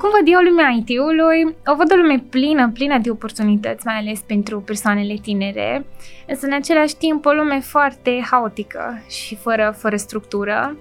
Cum văd eu lumea IT-ului? O văd o lume plină, plină de oportunități, mai ales pentru persoanele tinere, însă în același timp o lume foarte haotică și fără, fără structură.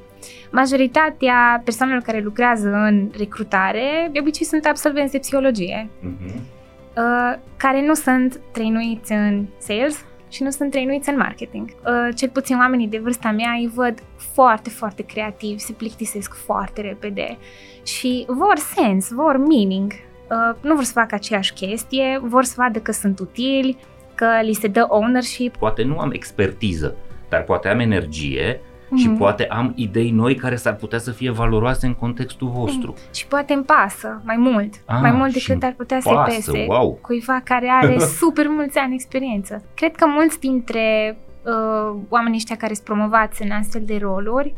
Majoritatea persoanelor care lucrează în recrutare, de obicei sunt absolvenți de psihologie, uh-huh. care nu sunt trăinuiți în sales, și nu sunt trăinuiți în marketing. Uh, cel puțin oamenii de vârsta mea îi văd foarte, foarte creativi, se plictisesc foarte repede și vor sens, vor meaning. Uh, nu vor să facă aceeași chestie, vor să vadă că sunt utili, că li se dă ownership. Poate nu am expertiză, dar poate am energie mm-hmm. și mhm. poate am idei noi care s-ar putea să fie valoroase în contextul vostru. Mm. Și poate îmi pasă mai mult, ah, mai mult decât ar putea să-i pese wow. cuiva care are super mulți ani experiență. Cred că mulți dintre uh, oamenii ăștia care sunt promovați în astfel de roluri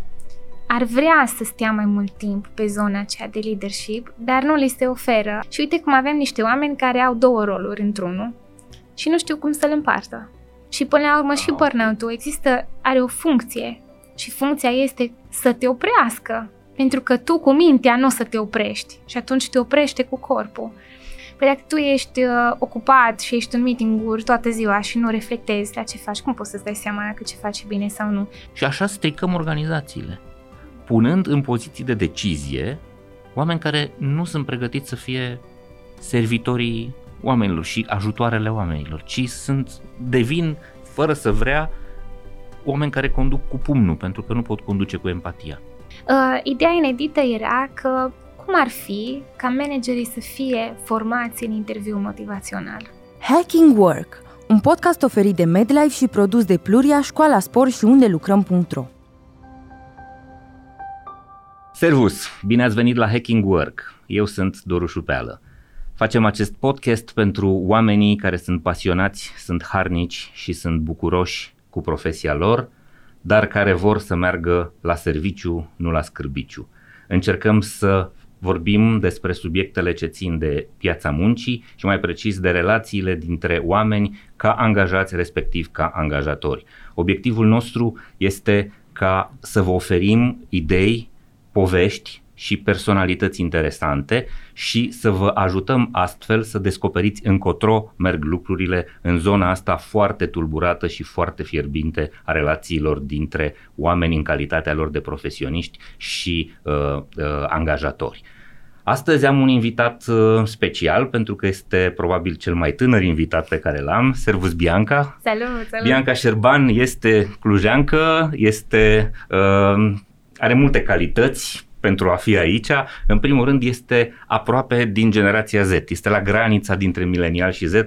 ar vrea să stea mai mult timp pe zona aceea de leadership, dar nu li se oferă. Și uite cum avem niște oameni care au două roluri într-unul și nu știu cum să le împartă. Și până la urmă și burnout-ul există, are o funcție și funcția este să te oprească. Pentru că tu cu mintea nu o să te oprești și atunci te oprește cu corpul. Păi dacă tu ești uh, ocupat și ești în meeting-uri toată ziua și nu reflectezi la ce faci, cum poți să-ți dai seama că ce faci e bine sau nu? Și așa stricăm organizațiile, punând în poziții de decizie oameni care nu sunt pregătiți să fie servitorii oamenilor și ajutoarele oamenilor, ci sunt, devin, fără să vrea, oameni care conduc cu pumnul, pentru că nu pot conduce cu empatia. Uh, ideea inedită era că cum ar fi ca managerii să fie formați în interviu motivațional? Hacking Work, un podcast oferit de MedLife și produs de Pluria, Școala Sport și unde lucrăm.ro. Servus! Bine ați venit la Hacking Work. Eu sunt Doru Șupeală. Facem acest podcast pentru oamenii care sunt pasionați, sunt harnici și sunt bucuroși cu profesia lor, dar care vor să meargă la serviciu, nu la scârbiciu. Încercăm să vorbim despre subiectele ce țin de piața muncii și mai precis de relațiile dintre oameni ca angajați, respectiv ca angajatori. Obiectivul nostru este ca să vă oferim idei, povești și personalități interesante și să vă ajutăm astfel să descoperiți încotro merg lucrurile în zona asta foarte tulburată și foarte fierbinte a relațiilor dintre oameni în calitatea lor de profesioniști și uh, uh, angajatori. Astăzi am un invitat uh, special pentru că este probabil cel mai tânăr invitat pe care l-am. Servus Bianca. Salut, salut. Bianca Șerban este clujeancă, este uh, are multe calități, pentru a fi aici, în primul rând este aproape din generația Z, este la granița dintre milenial și Z, uh,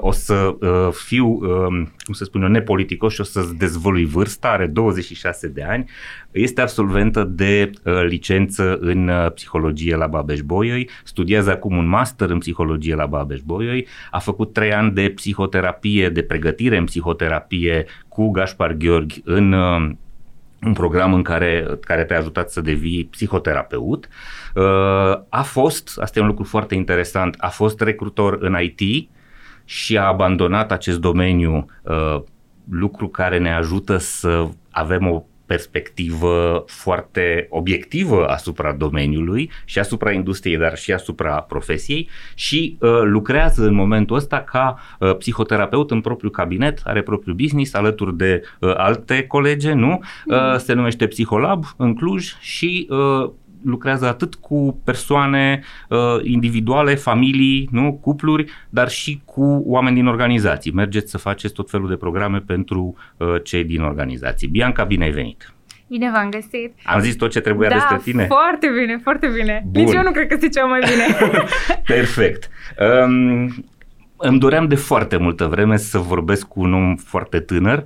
o să uh, fiu, um, cum să spun eu, nepoliticos și o să-ți dezvălui vârsta, are 26 de ani, este absolventă de uh, licență în psihologie la Babeș-Bolyai, studiază acum un master în psihologie la Babeș-Bolyai, a făcut 3 ani de psihoterapie, de pregătire în psihoterapie cu Gaspar Gheorghi în un program în care, care te-a ajutat să devii psihoterapeut. Uh, a fost, asta e un lucru foarte interesant, a fost recrutor în IT și a abandonat acest domeniu, uh, lucru care ne ajută să avem o perspectivă foarte obiectivă asupra domeniului și asupra industriei, dar și asupra profesiei și uh, lucrează în momentul ăsta ca uh, psihoterapeut în propriul cabinet, are propriul business alături de uh, alte colege, nu? Uh, mm. se numește Psiholab în Cluj și uh, lucrează atât cu persoane uh, individuale, familii, nu, cupluri, dar și cu oameni din organizații. Mergeți să faceți tot felul de programe pentru uh, cei din organizații. Bianca, bine ai venit! Bine v-am găsit. Am zis tot ce trebuia da, despre tine? foarte bine, foarte bine. Bun. Nici eu nu cred că ziceam mai bine. Perfect. Um, îmi doream de foarte multă vreme să vorbesc cu un om foarte tânăr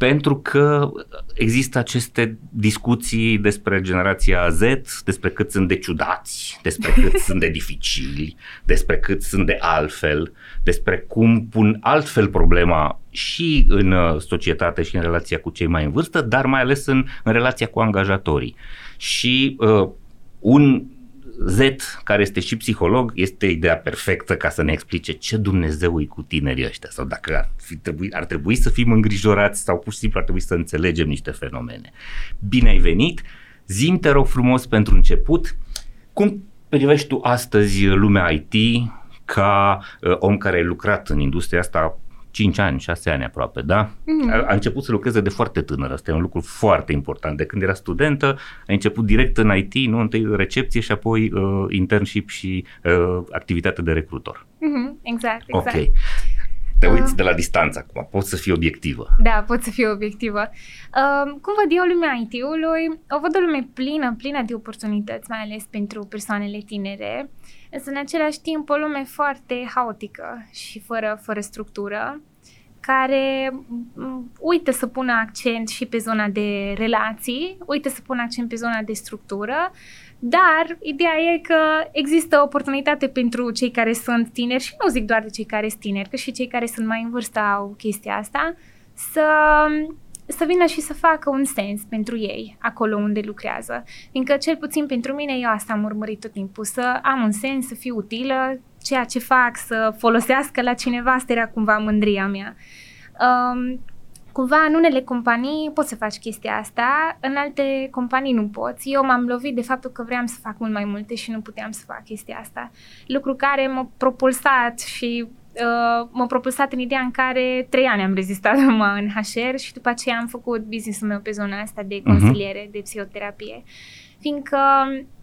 pentru că există aceste discuții despre generația Z, despre cât sunt de ciudați, despre cât sunt de dificili, despre cât sunt de altfel, despre cum pun altfel problema și în uh, societate și în relația cu cei mai în vârstă, dar mai ales în, în relația cu angajatorii. Și uh, un Z, care este și psiholog, este ideea perfectă ca să ne explice ce Dumnezeu e cu tinerii ăștia sau dacă ar, fi trebui, ar trebui să fim îngrijorați sau pur și simplu ar trebui să înțelegem niște fenomene. Bine ai venit! Zim te rog frumos pentru început, cum privești tu astăzi lumea IT ca uh, om care ai lucrat în industria asta 5 ani, 6 ani aproape, da? Mm-hmm. A, a început să lucreze de foarte tânără, asta e un lucru foarte important. De când era studentă, a început direct în IT, nu întâi recepție și apoi uh, internship și uh, activitate de recrutor. Mm-hmm. Exact, exact. Ok. Te uiți uh, de la distanță acum, poți să fii obiectivă. Da, pot să fiu obiectivă. Uh, cum văd eu lumea IT-ului? O văd o lume plină, plină de oportunități, mai ales pentru persoanele tinere, însă în același timp o lume foarte haotică și fără, fără structură care uită să pună accent și pe zona de relații, uită să pună accent pe zona de structură, dar ideea e că există oportunitate pentru cei care sunt tineri și nu zic doar de cei care sunt tineri, că și cei care sunt mai în vârstă au chestia asta, să, să vină și să facă un sens pentru ei acolo unde lucrează. Fiindcă cel puțin pentru mine eu asta am urmărit tot timpul, să am un sens, să fiu utilă, ceea ce fac să folosească la cineva, asta era cumva mândria mea. Um, cumva în unele companii poți să faci chestia asta, în alte companii nu poți. Eu m-am lovit de faptul că vreau să fac mult mai multe și nu puteam să fac chestia asta. Lucru care m-a propulsat și uh, m-a propulsat în ideea în care trei ani am rezistat numai în HR și după aceea am făcut business-ul meu pe zona asta de mhm. consiliere, uh-huh. de psihoterapie. Fiindcă,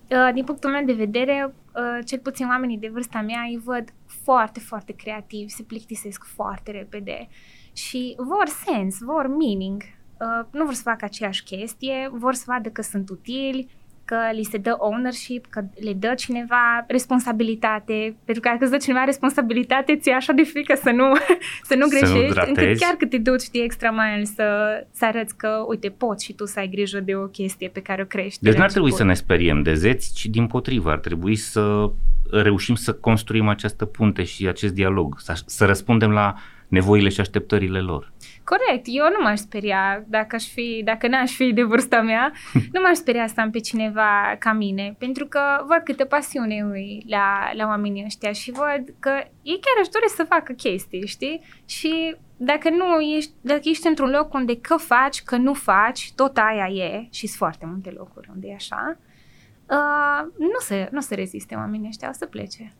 uh, din punctul meu de vedere, uh, cel puțin oamenii de vârsta mea îi văd foarte, foarte creativi, se plictisesc foarte repede și vor sens, vor meaning. Uh, nu vor să facă aceeași chestie, vor să vadă că sunt utili, că li se dă ownership, că le dă cineva responsabilitate, pentru că dacă îți dă cineva responsabilitate, ți-e așa de frică să nu, să nu greșești, să nu încât chiar că te duci, știi, extra mai să, să arăți că, uite, poți și tu să ai grijă de o chestie pe care o crești. Deci n-ar trebui să ne speriem de zeți, ci din potrivă, ar trebui să reușim să construim această punte și acest dialog, să, să răspundem la nevoile și așteptările lor. Corect, eu nu m-aș speria dacă aș fi, dacă n-aș fi de vârsta mea, nu m-aș speria să am pe cineva ca mine, pentru că văd câtă pasiune ui la, la oamenii ăștia și văd că ei chiar își doresc să facă chestii, știi? Și dacă nu ești, dacă ești într-un loc unde că faci, că nu faci, tot aia e și sunt foarte multe locuri unde e așa, uh, nu, se, nu se reziste oamenii ăștia, o să plece.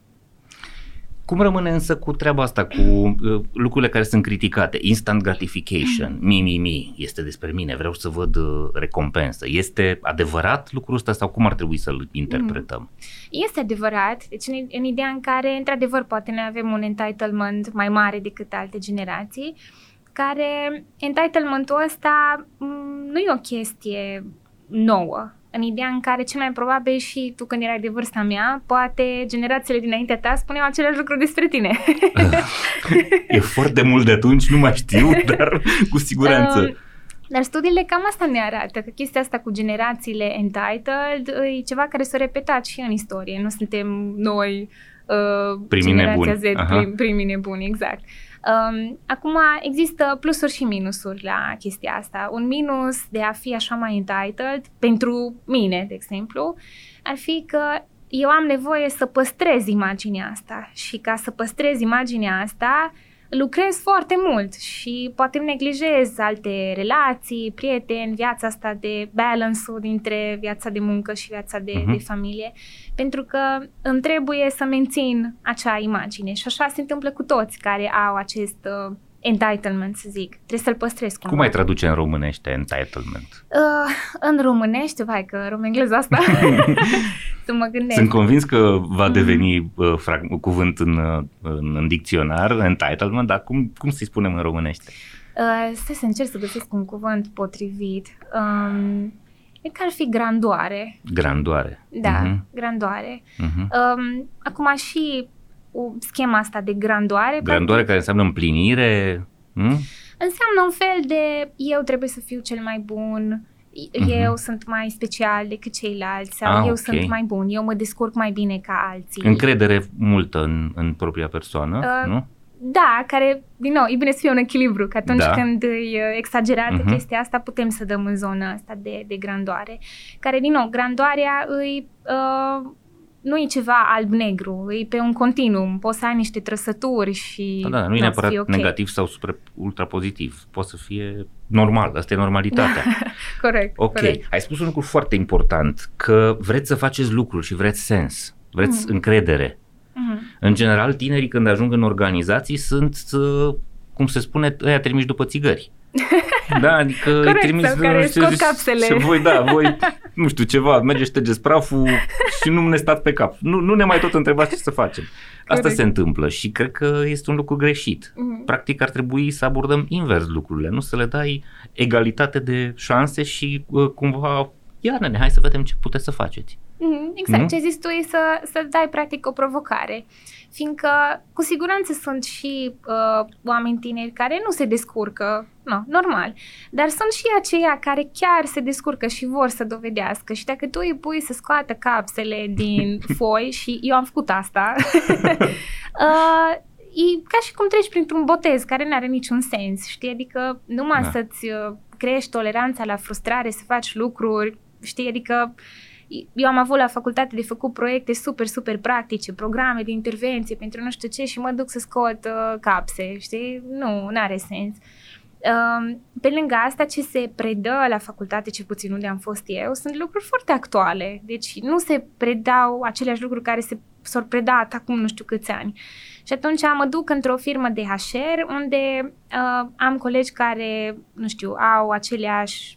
Cum rămâne însă cu treaba asta, cu uh, lucrurile care sunt criticate? Instant gratification, mi, mi, mi, este despre mine, vreau să văd uh, recompensă. Este adevărat lucrul ăsta sau cum ar trebui să-l interpretăm? Mm. Este adevărat, deci în, în ideea în care, într-adevăr, poate ne avem un entitlement mai mare decât alte generații, care entitlementul ăsta m- mm, nu e o chestie nouă în ideea în care cel mai probabil și tu când erai de vârsta mea, poate generațiile dinaintea ta spuneau același lucru despre tine. e foarte mult de atunci, nu mai știu, dar cu siguranță. Um, dar studiile cam asta ne arată, că chestia asta cu generațiile entitled e ceva care s-a repetat și în istorie. Nu suntem noi uh, primii generația nebuni. Z, prim, primii nebuni, exact. Uh, Um, acum există plusuri și minusuri la chestia asta. Un minus de a fi așa mai entitled, pentru mine, de exemplu, ar fi că eu am nevoie să păstrez imaginea asta și ca să păstrez imaginea asta, lucrez foarte mult și poate îmi neglijez alte relații, prieteni, viața asta de balance-ul dintre viața de muncă și viața de, uh-huh. de familie, pentru că îmi trebuie să mențin acea imagine și așa se întâmplă cu toți care au acest uh, entitlement, să zic. Trebuie să-l păstrez cumva. Cum ai traduce în românește entitlement? Uh, în românește, vai că românglez asta, să mă gândesc. Sunt convins că va mm. deveni mm. uh, frag- cuvânt în, uh, în, în dicționar, entitlement, dar cum, cum să-i spunem în românește? Uh, stai să încerc să găsesc un cuvânt potrivit. Um, e că ar fi grandoare. Grandoare. Da, uh-huh. grandoare. Uh-huh. Um, acum și schema asta de grandoare. Grandoare care înseamnă împlinire? Hmm? Înseamnă un fel de eu trebuie să fiu cel mai bun, uh-huh. eu sunt mai special decât ceilalți sau ah, eu okay. sunt mai bun, eu mă descurc mai bine ca alții. Încredere multă în, în propria persoană, uh, nu? Da, care, din nou, e bine să fie un echilibru, că atunci da. când e exagerată uh-huh. chestia asta, putem să dăm în zona asta de, de grandoare. Care, din nou, grandoarea îi uh, nu e ceva alb-negru, e pe un continuum, poți să ai niște trăsături și... Da, da, nu e neapărat okay. negativ sau super ultra pozitiv, poate să fie normal, asta e normalitatea. corect, Ok, corect. ai spus un lucru foarte important, că vreți să faceți lucruri și vreți sens. vreți mm. încredere. Mm. În general, tinerii când ajung în organizații sunt, uh, cum se spune, ăia trimiși după țigări. Da, adică Corect, îi trimis sau care scot capsele. Și voi, da, voi, nu știu, ceva, mergeți, ștergeți praful și nu ne stați pe cap. Nu, nu ne mai tot întrebați ce să facem. Asta Corect. se întâmplă și cred că este un lucru greșit. Mhm. Practic ar trebui să abordăm invers lucrurile, nu să le dai egalitate de șanse și uh, cumva, ia nene, hai să vedem ce puteți să faceți. Mhm, Exact, Nu? ce ai zis tu e să, să dai practic o provocare. Fiindcă cu siguranță sunt și uh, oameni tineri care nu se descurcă, no, normal, dar sunt și aceia care chiar se descurcă și vor să dovedească și dacă tu îi pui să scoată capsele din foi și eu am făcut asta, uh, e ca și cum treci printr-un botez care nu are niciun sens, știi? Adică numai Da. să-ți uh, crești toleranța la frustrare, să faci lucruri, știi? Adică eu am avut la facultate de făcut proiecte super, super practice, programe de intervenție pentru nu știu ce și mă duc să scot uh, capse, știi? Nu, nu are sens. Um, pe lângă asta, ce se predă la facultate, ce puțin unde am fost eu, sunt lucruri foarte actuale. Deci nu se predau aceleași lucruri care se, s-au predat acum nu știu câți ani. Și atunci mă duc într-o firmă de HR unde uh, am colegi care, nu știu, au aceleași uh,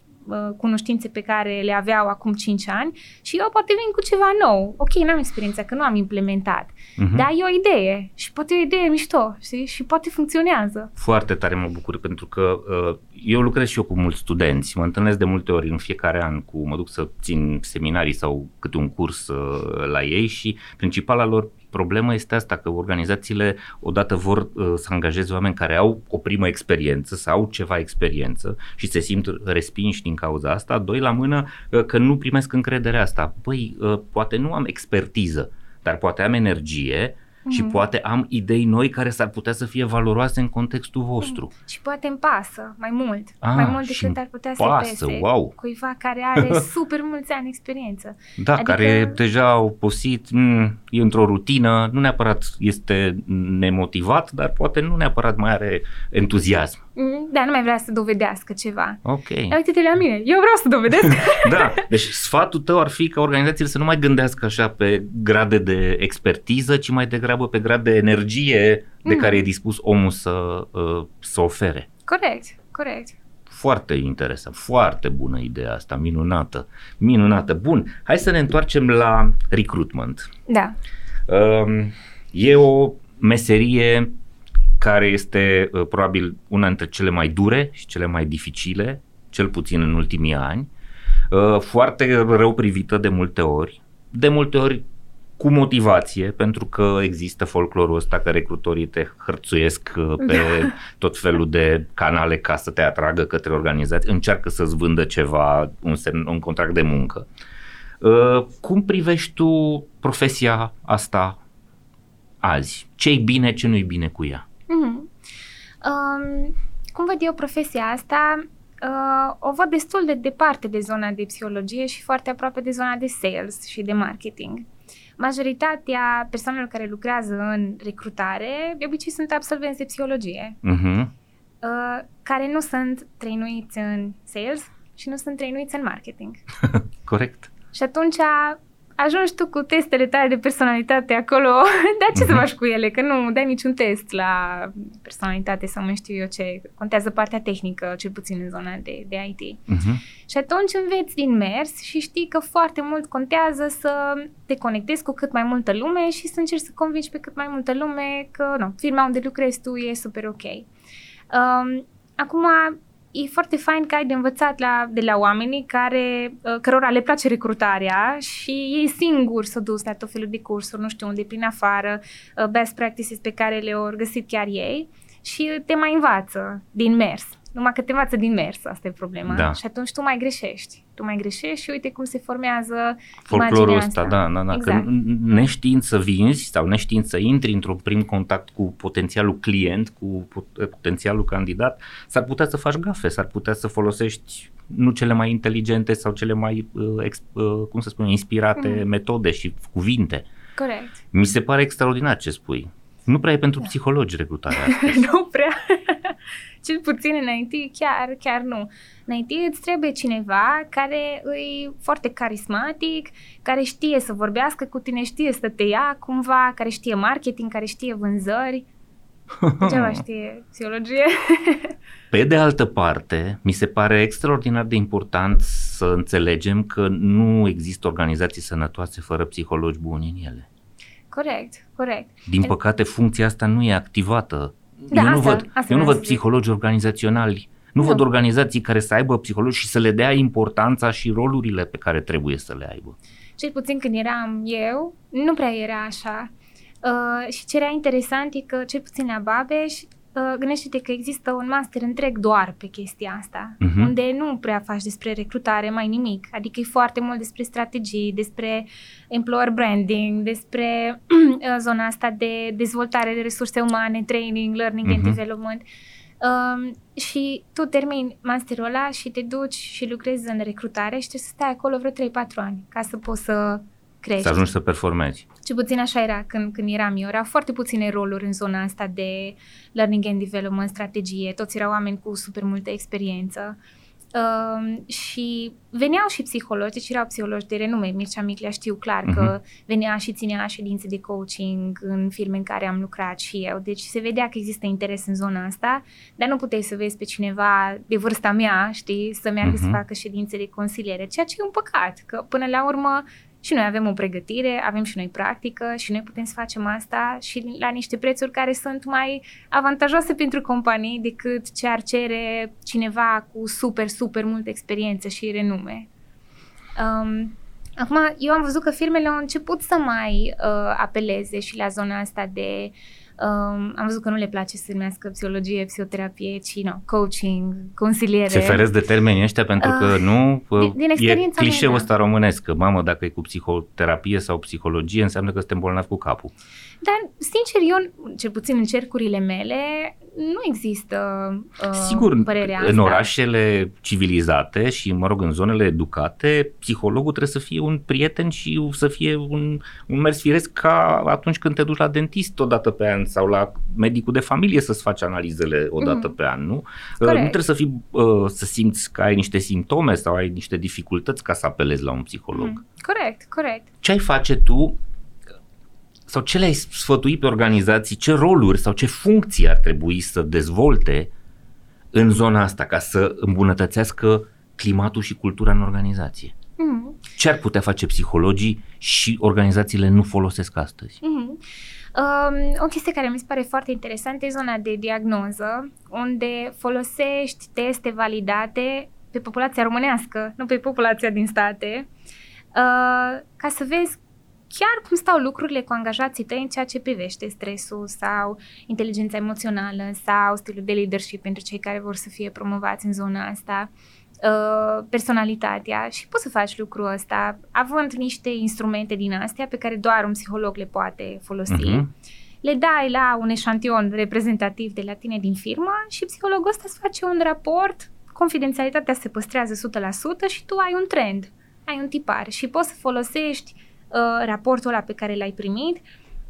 cunoștințe pe care le aveau acum 5 ani și eu poate vin cu ceva nou. Ok, n-am experiența, că nu am implementat, Mhm. dar e o idee și poate e o idee mișto, știi? Și poate funcționează. Foarte tare mă bucur pentru că uh, eu lucrez și eu cu mulți studenți, mă întâlnesc de multe ori în fiecare an cu, mă duc să țin seminarii sau câte un curs uh, la ei și principala lor problemă este asta, că organizațiile odată vor uh, să angajeze oameni care au o primă experiență sau au ceva experiență și se simt respinși din cauza asta, doi la mână uh, că nu primesc încrederea asta. Băi, uh, poate nu am expertiză, dar poate am energie și Mhm. poate am idei noi care s-ar putea să fie valoroase în contextul vostru. Și poate îmi pasă mai mult, Ah, mai mult și decât ar putea să pasă, pese wow. cuiva care are super mulți ani experiență. Da, Adică- care deja au posit, m, e într-o rutină, nu neapărat este nemotivat, dar poate nu neapărat mai are entuziasm. Mm, Da, nu mai vrea să dovedească ceva. Ok. Dar uite-te la mine, eu vreau să dovedesc. Da, deci sfatul tău ar fi ca organizațiile să nu mai gândească așa pe grade de expertiză, ci mai degrabă pe grad de energie de Mm. care e dispus omul să, uh, să ofere. corect, corect. Foarte interesant, foarte bună ideea asta, minunată, minunată. Bun, hai să ne întoarcem la recruitment. Da. Um, E o meserie care este uh, probabil una dintre cele mai dure și cele mai dificile, cel puțin în ultimii ani, Uh, foarte rău privită de multe ori, de multe ori cu motivație, pentru că există folclorul ăsta că recrutorii te hărțuiesc uh, pe tot felul de canale ca să te atragă către organizații, încearcă să-ți vândă ceva, un, semn, un contract de muncă. Uh, Cum privești tu profesia asta azi? Ce-i bine, ce nu-i bine cu ea? Mhm. Um, cum văd eu profesia asta? Uh, o văd destul de departe de zona de psihologie și foarte aproape de zona de sales și de marketing. Majoritatea persoanelor care lucrează în recrutare de obicei sunt absolvenți de psihologie, Uh-huh. uh, care nu sunt trăinuiți în sales și nu sunt trăinuiți în marketing. Corect. Și atunci ajungi tu cu testele tale de personalitate acolo, dar ce să Mhm. faci cu ele? Că nu dai niciun test la personalitate sau mai știu eu ce. Contează partea tehnică, cel puțin în zona de, de IT. Uh-huh. Și atunci înveți din mers și știi că foarte mult contează să te conectezi cu cât mai multă lume și să încerci să convingi pe cât mai multă lume că nu, firma unde lucrezi tu e super ok. Um, acum, e foarte fain că ai de învățat la, de la oamenii care, uh, cărora le place recrutarea și ei singuri s-au dus la tot felul de cursuri, nu știu unde, prin afară, uh, best practices pe care le-au găsit chiar ei și te mai învață din mers. Numai că te învață din mers, asta e problema. Da. Și atunci tu mai greșești. Tu mai greșești și uite cum se formează Folclorul imaginea ăsta, asta. da, da, da. Exact. Că n- neștiind să vinzi sau neștiind să intri într-un prim contact cu potențialul client, cu pot- potențialul candidat, s-ar putea să faci gafe, s-ar putea să folosești nu cele mai inteligente sau cele mai, uh, ex, uh, cum să spun, inspirate Mhm. metode și cuvinte. Corect. Mi se pare extraordinar ce spui. Nu prea e pentru Da. psihologi recrutarea asta. nu prea. Cel puțin în IT chiar, chiar nu. În IT îți trebuie cineva care e foarte carismatic, care știe să vorbească cu tine, știe să te ia cumva, care știe marketing, care știe vânzări. Degeaba știe psihologie. Pe de altă parte, mi se pare extraordinar de important să înțelegem că nu există organizații sănătoase fără psihologi buni în ele. Corect, corect. Din păcate, funcția asta nu e activată. Da, eu nu asta- văd, asta eu nu vreau văd să zic. psihologi organizaționali. Nu Nu. văd organizații care să aibă psihologi și să le dea importanța și rolurile pe care trebuie să le aibă. Cel puțin când eram eu, nu prea era așa. Uh, și ce era interesant e că, cel puțin la Babeș, uh, gândește-te că există un master întreg doar pe chestia asta, Mhm. unde nu prea faci despre recrutare mai nimic. Adică e foarte mult despre strategii, despre employer branding, despre uh, zona asta de dezvoltare de resurse umane, training, learning and Mhm. development. Um, și tu termini masterul ăla și te duci și lucrezi în recrutare și trebuie să stai acolo vreo 3-4 ani ca să poți să crești. Să ajungi să performezi. Ce puțin așa era când, când eram eu. Erau foarte puține roluri în zona asta de learning and development, strategie. Toți erau oameni cu super multă experiență. Um, și veneau și psihologi, deci erau psihologi de renume. Mircea Miclea știu clar că venea și ținea ședințe de coaching în firme în care am lucrat și eu. Deci se vedea că există interes în zona asta, dar nu puteai să vezi pe cineva de vârsta mea, știi, să meargă să Mhm. facă ședințe de consiliere, ceea ce e un păcat, că până la urmă și noi avem o pregătire, avem și noi practică și noi putem să facem asta și la niște prețuri care sunt mai avantajoase pentru companii decât ce ar cere cineva cu super, super multă experiență și renume. Um, acum, eu am văzut că firmele au început să mai uh, apeleze și la zona asta de Um, am văzut că nu le place să se numească psihologie, psihoterapie, ci no, coaching, consiliere. Se feresc de termenii ăștia pentru că Ah, nu din- din e experiența clișeul mea, da. ăsta românesc, că mamă, dacă e cu psihoterapie sau psihologie, înseamnă că suntem bolnavi cu capul. Dar, sincer, eu, cel puțin în cercurile mele, nu există uh, Sigur, părerea în asta. orașele civilizate și, mă rog, în zonele educate, psihologul trebuie să fie un prieten și să fie un, un mers firesc ca atunci când te duci la dentist o dată pe an sau la medicul de familie să-ți faci analizele o dată Mhm. pe an, nu? Uh, Corect. Nu trebuie să fii, uh, să simți că ai niște simptome sau ai niște dificultăți ca să apelezi la un psiholog. Mm, corect, corect. ce ai face tu sau ce le-ai sfătui pe organizații, ce roluri sau ce funcții ar trebui să dezvolte în zona asta ca să îmbunătățească climatul și cultura în organizație? Mm, Ce ar putea face psihologii și organizațiile nu folosesc astăzi? mm. Um, o chestie care mi se pare foarte interesantă e zona de diagnoză, unde folosești teste validate pe populația românească, nu pe populația din state, uh, ca să vezi chiar cum stau lucrurile cu angajații tăi în ceea ce privește stresul sau inteligența emoțională sau stilul de leadership pentru cei care vor să fie promovați în zona asta, uh, personalitatea și poți să faci lucrul ăsta având niște instrumente din astea pe care doar un psiholog le poate folosi. Mhm. Le dai la un eșantion reprezentativ de la tine din firmă și psihologul ăsta îți face un raport, confidențialitatea se păstrează 100% și tu ai un trend, ai un tipar și poți să folosești uh, raportul ăla pe care l-ai primit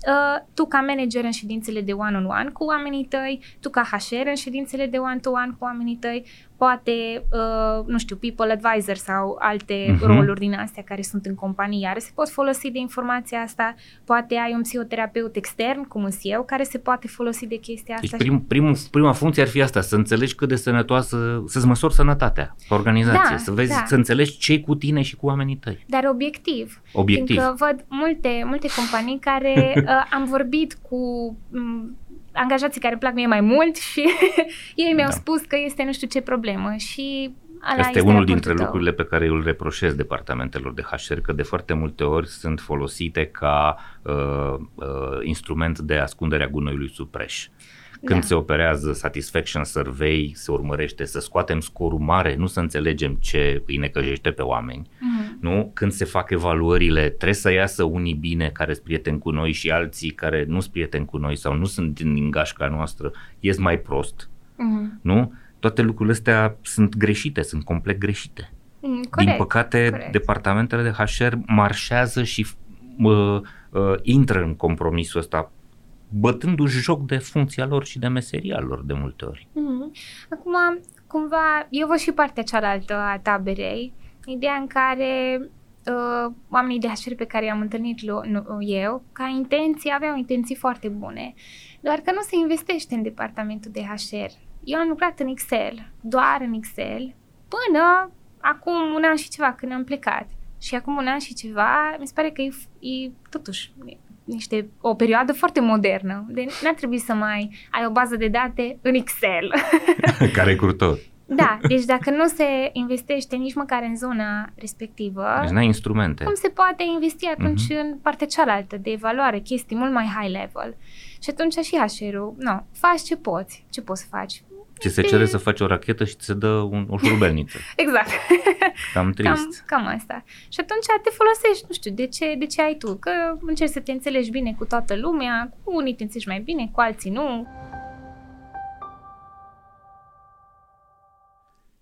uh, tu ca manager în ședințele de one-on-one cu oamenii tăi, tu ca HR în ședințele de one-to-one cu oamenii tăi, poate, uh, nu știu, people advisor sau alte Mhm. roluri din astea care sunt în companie, iar se pot folosi de informația asta, poate ai un psihoterapeut extern, cum sunt eu, care se poate folosi de chestia Deci asta. prim, primul, prima funcție ar fi asta, să înțelegi cât de sănătoasă, să-ți măsori sănătatea pe organizație, Da, să vezi, da. să înțelegi ce cu tine și cu oamenii tăi. Dar obiectiv. Obiectiv. Fiindcă văd multe, multe companii care uh, am vorbit cu m, angajații care îmi plac mie mai mult și ei mi-au Da. spus că este nu știu ce problemă și ala Asta este e unul raportul dintre tău. lucrurile pe care îl reproșez departamentelor de HR, că de foarte multe ori sunt folosite ca uh, uh, instrument de ascundere a gunoiului sub preș. Când Da. se operează satisfaction survey, se urmărește să scoatem scorul mare, nu să înțelegem ce îi necăjește pe oameni. Mhm. Nu? Când se fac evaluările, trebuie să iasă unii bine care sunt prieteni cu noi și alții care nu sunt prieteni cu noi sau nu sunt din gașca noastră, ies mai prost. Mhm. Nu? Toate lucrurile astea sunt greșite, sunt complet greșite. Mhm, Din corect, păcate, corect. departamentele de HR marșează și uh, uh, intră în compromisul ăsta bătându-și joc de funcția lor și de meseria lor de multe ori. Mm-hmm. Acum, cumva, eu văd și partea cealaltă a taberei, ideea în care uh, oamenii de HR pe care i-am întâlnit eu, ca intenții, aveau intenții foarte bune, doar că nu se investește în departamentul de HR. Eu am lucrat în Excel, doar în Excel, până acum un an și ceva când am plecat. Și acum un an și ceva, mi se pare că e, e totuși niște, o perioadă foarte modernă. De n-ar trebui să mai ai o bază de date în Excel. Care e curtor. Da, deci dacă nu se investește nici măcar în zona respectivă, deci n-ai instrumente. cum se poate investi atunci uh-huh. în partea cealaltă de evaluare, chestii mult mai high level? Și atunci și HR-ul, nu, faci ce poți, ce poți să faci. Ce se cere să faci o rachetă și ți se dă un, o șurubelniță. exact. Cam trist. Cam, cam asta. Și atunci te folosești, nu știu, de ce, de ce ai tu? Că încerci să te înțelegi bine cu toată lumea, cu unii te înțelegi mai bine, cu alții nu.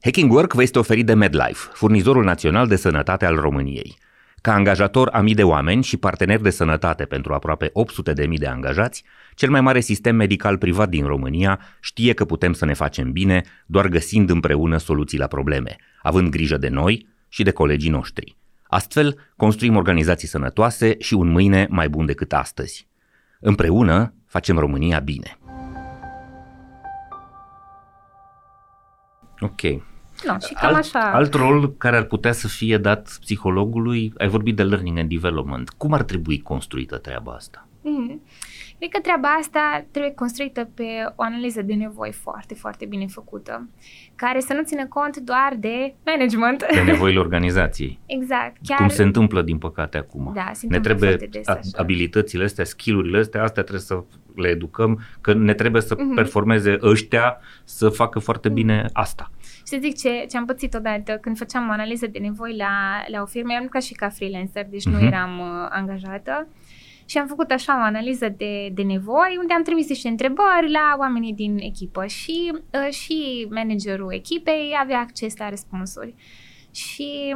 Hacking Work vă este oferit de MedLife, furnizorul național de sănătate al României. Ca angajator a mii de oameni și partener de sănătate pentru aproape 800 de mii de angajați, cel mai mare sistem medical privat din România știe că putem să ne facem bine doar găsind împreună soluții la probleme, având grijă de noi și de colegii noștri. Astfel, construim organizații sănătoase și un mâine mai bun decât astăzi. Împreună facem România bine. Ok. No, și cam alt, așa. Alt rol care ar putea să fie dat psihologului, ai vorbit de learning and development. Cum ar trebui construită treaba asta? Mm. Cred că treaba asta trebuie construită pe o analiză de nevoi foarte, foarte bine făcută, care să nu țină cont doar de management. De nevoile organizației. Exact. Chiar... Cum se întâmplă, din păcate, acum. Da, se ne trebuie des, abilitățile astea, skill-urile astea, astea trebuie să le educăm, că ne trebuie să mm-hmm. performeze ăștia să facă foarte bine mm-hmm. asta. Și să zic ce, ce am pățit odată când făceam o analiză de nevoi la, la o firmă, am lucrat și ca freelancer, deci mm-hmm. nu mhm. eram uh, angajată și am făcut așa o analiză de, de nevoi unde am trimis niște întrebări la oamenii din echipă și, uh, și managerul echipei avea acces la răspunsuri. Și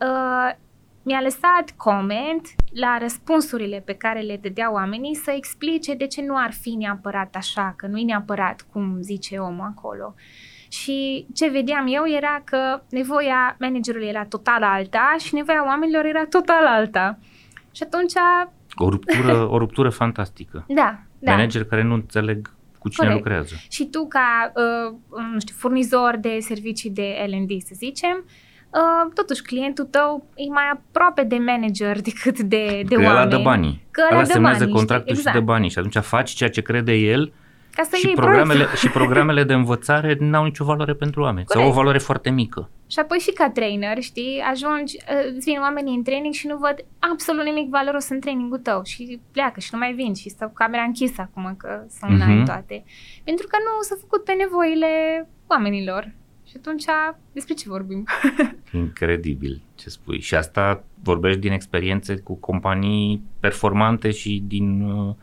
uh, mi-a lăsat coment la răspunsurile pe care le dădeau oamenii să explice de ce nu ar fi neapărat așa, că nu e neapărat cum zice omul acolo. Și ce vedeam eu era că nevoia managerului era total alta și nevoia oamenilor era total alta. Și atunci o ruptură, o ruptură fantastică. Da, da. Manageri care nu înțeleg cu cine Corect. lucrează. Și tu ca, uh, nu știu, furnizor de servicii de L&D, să zicem, uh, totuși clientul tău e mai aproape de manager decât de, de că oameni. Că dă banii. Că ăla semnează banii, contractul știi? exact. și de banii și atunci faci ceea ce crede el ca să și, programele, și programele de învățare n-au nicio valoare pentru oameni. Corect. Sau o valoare foarte mică. Și apoi și ca trainer, știi, ajungi, uh, îți vin oamenii în training și nu văd absolut nimic valoros în trainingul tău și pleacă și nu mai vin și stau cu camera închisă acum că sunt uh-huh. Mhm. toate. Pentru că nu s-a făcut pe nevoile oamenilor. Și atunci, despre ce vorbim? Incredibil ce spui. Și asta vorbești din experiențe cu companii performante și din, uh,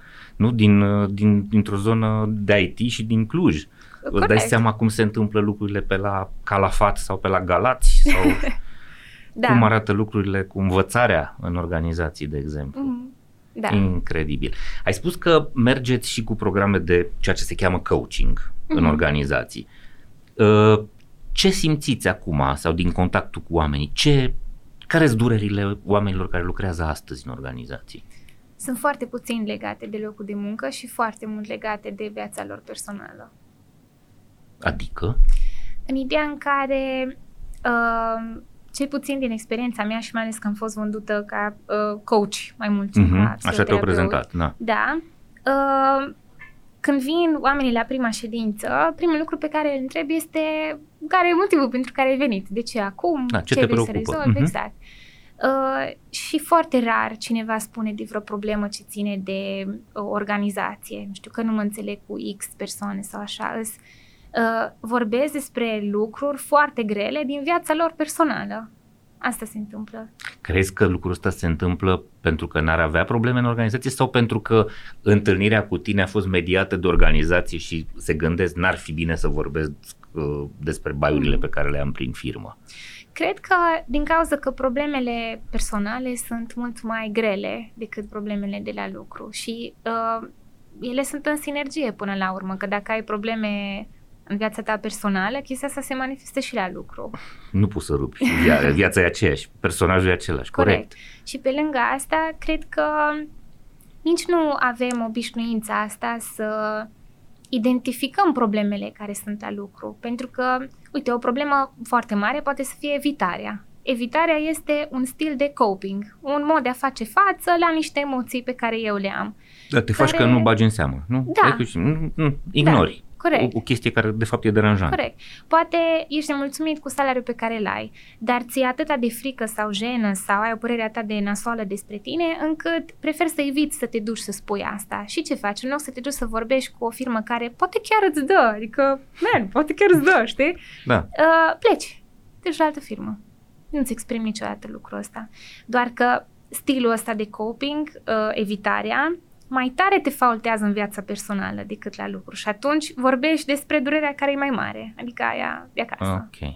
nu, din, uh, din, dintr-o zonă de IT și din Cluj. Corect. Îți dai seama cum se întâmplă lucrurile pe la Calafat sau pe la Galați? Sau da. Cum arată lucrurile cu învățarea în organizații, de exemplu? Mm-hmm. Da. Incredibil. Ai spus că mergeți și cu programe de ceea ce se cheamă coaching mm-hmm. în organizații. Uh, ce simțiți acum sau din contactul cu oamenii? Ce, care sunt durerile oamenilor care lucrează astăzi în organizații? Sunt foarte puțin legate de locul de muncă și foarte mult legate de viața lor personală. Adică? În ideea în care, uh, cel puțin din experiența mea și mai ales că am fost vândută ca uh, coach mai mult timp uh-huh. Așa te-au prezentat, da. Da. Uh, când vin oamenii la prima ședință, primul lucru pe care îl întreb este care e motivul pentru care ai venit, de ce acum, da, ce, ce te vrei preocupă? să rezolvi, uh-huh. exact. Uh, și foarte rar cineva spune de vreo problemă ce ține de uh, organizație. Nu știu, că nu mă înțeleg cu X persoane sau așa. Îs, uh, vorbesc despre lucruri foarte grele din viața lor personală. Asta se întâmplă. Crezi că lucrul ăsta se întâmplă pentru că n-ar avea probleme în organizație sau pentru că întâlnirea cu tine a fost mediată de organizație și se gândesc n-ar fi bine să vorbesc uh, despre baiurile mm. pe care le am prin firmă? Cred că din cauza că problemele personale sunt mult mai grele decât problemele de la lucru și uh, ele sunt în sinergie până la urmă, că dacă ai probleme în viața ta personală, chestia asta se manifestă și la lucru. Nu poți să rupi. Via- viața e aceeași, personajul e același, corect. corect. Și pe lângă asta, cred că nici nu avem obișnuința asta să identificăm problemele care sunt la lucru. Pentru că, uite, o problemă foarte mare poate să fie evitarea. Evitarea este un stil de coping, un mod de a face față la niște emoții pe care eu le am. Da, te faci care... că nu bagi în seamă, nu? Da. Ai, nu, nu, ignori. Da. Corect. O, o chestie care de fapt e deranjantă. Corect. Poate ești nemulțumit cu salariul pe care îl ai, dar ți-e atâta de frică sau jenă sau ai o părere atât de nasoală despre tine încât preferi să eviți să te duci să spui asta. Și ce faci? În loc să te duci să vorbești cu o firmă care poate chiar îți dă, adică, man, poate chiar îți dă, știi? Da. Uh, pleci. Te duci la altă firmă. Nu-ți exprimi niciodată lucrul ăsta. Doar că stilul ăsta de coping, uh, evitarea, mai tare te faultează în viața personală decât la lucru și atunci vorbești despre durerea care e mai mare, adică aia de acasă. Ok.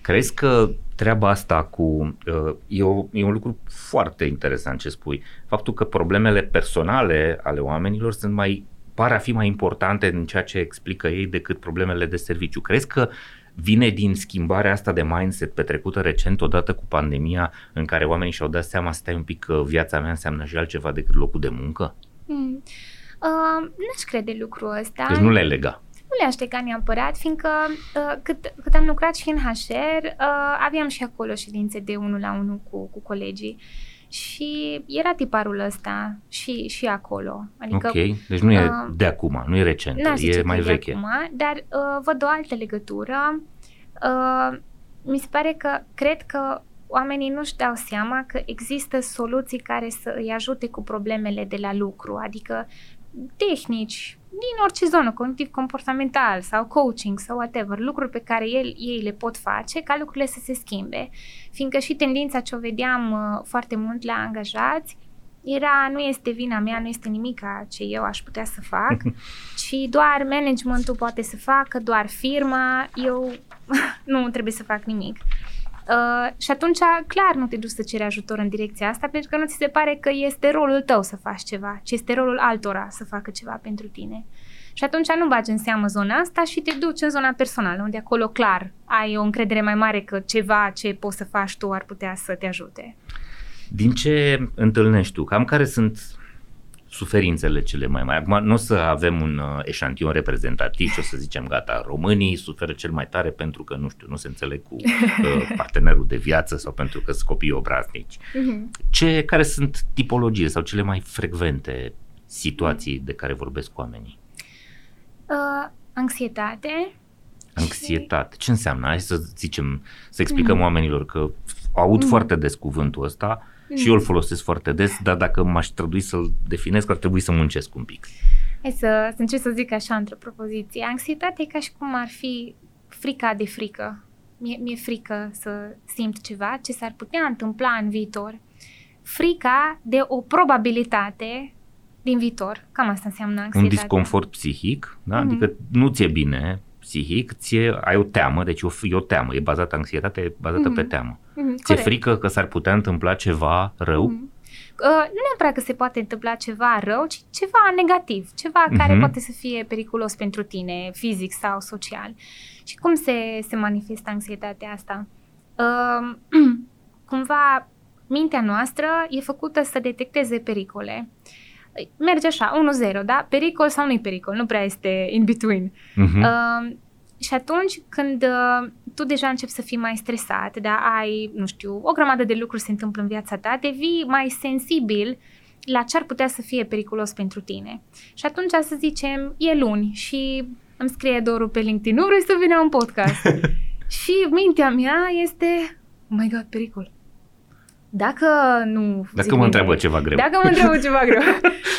Crezi că treaba asta cu... Uh, e, o, e un lucru foarte interesant ce spui. Faptul că problemele personale ale oamenilor sunt mai par a fi mai importante în ceea ce explică ei decât problemele de serviciu. Crezi că vine din schimbarea asta de mindset petrecută recent odată cu pandemia în care oamenii și-au dat seama, stai un pic că viața mea înseamnă și altceva decât locul de muncă? Hmm. Uh, n-aș crede lucrul ăsta. Deci nu le lega. Nu le-aș lega neapărat, fiindcă uh, cât, cât am lucrat și în HR, uh, aveam și acolo ședințe de unul la unul cu, cu colegii. Și era tiparul ăsta și, și acolo. Adică, ok, deci nu e uh, de acum, nu e recent, e mai veche. Acum, dar uh, văd o altă legătură. Uh, mi se pare că cred că oamenii nu-și dau seama că există soluții care să îi ajute cu problemele de la lucru, adică tehnici din orice zonă, cognitiv comportamental sau coaching sau whatever, lucruri pe care el, ei le pot face ca lucrurile să se schimbe. Fiindcă și tendința ce o vedeam uh, foarte mult la angajați era nu este vina mea, nu este nimic ce eu aș putea să fac, ci doar managementul poate să facă, doar firma, eu nu trebuie să fac nimic. Uh, și atunci, clar, nu te duci să ceri ajutor în direcția asta, pentru că nu ți se pare că este rolul tău să faci ceva, ci este rolul altora să facă ceva pentru tine. Și atunci nu bagi în seamă zona asta și te duci în zona personală, unde acolo, clar, ai o încredere mai mare că ceva ce poți să faci tu ar putea să te ajute. Din ce întâlnești tu, cam care sunt suferințele cele mai mari. Acum nu o să avem un uh, eșantion reprezentativ și o să zicem gata, românii suferă cel mai tare pentru că, nu știu, nu se înțeleg cu uh, partenerul de viață sau pentru că sunt copii obraznici. Uh-huh. Ce, care sunt tipologiile sau cele mai frecvente situații de care vorbesc oamenii? Uh, anxietate. Anxietate. Ce înseamnă? Hai să zicem, să explicăm uh-huh. oamenilor că aud uh-huh. foarte des cuvântul ăsta Mm. Și eu îl folosesc foarte des, dar dacă m-aș trebui să-l definesc, ar trebui să muncesc un pic. Hai să, să încerc să zic așa într-o propoziție. Anxietatea e ca și cum ar fi frica de frică. Mi-e, mi-e frică să simt ceva ce s-ar putea întâmpla în viitor. Frica de o probabilitate din viitor. Cam asta înseamnă anxietatea. Un disconfort psihic, da? Mm-hmm. adică nu ți-e bine psihic, ție, ai o teamă, deci o, e o teamă, e bazată, anxietatea e bazată mm-hmm. pe teamă. Mm-hmm, ți-e frică că s-ar putea întâmpla ceva rău? Mm-hmm. Uh, nu neapărat că se poate întâmpla ceva rău, ci ceva negativ, ceva mm-hmm. care poate să fie periculos pentru tine, fizic sau social. Și cum se, se manifestă anxietatea asta? Uh, cumva, mintea noastră e făcută să detecteze pericole. Merge așa, 1-0, da? Pericol sau nu-i pericol, nu prea este in between. Uh-huh. Uh, și atunci când uh, tu deja începi să fii mai stresat, da, ai, nu știu, o grămadă de lucruri se întâmplă în viața ta, devii mai sensibil la ce ar putea să fie periculos pentru tine. Și atunci să zicem, e luni și îmi scrie Doru pe LinkedIn, nu vrei să vină un podcast? și mintea mea este, oh my god, pericol. Dacă nu... Dacă mă întreabă ceva greu. Dacă mă întreabă ceva greu.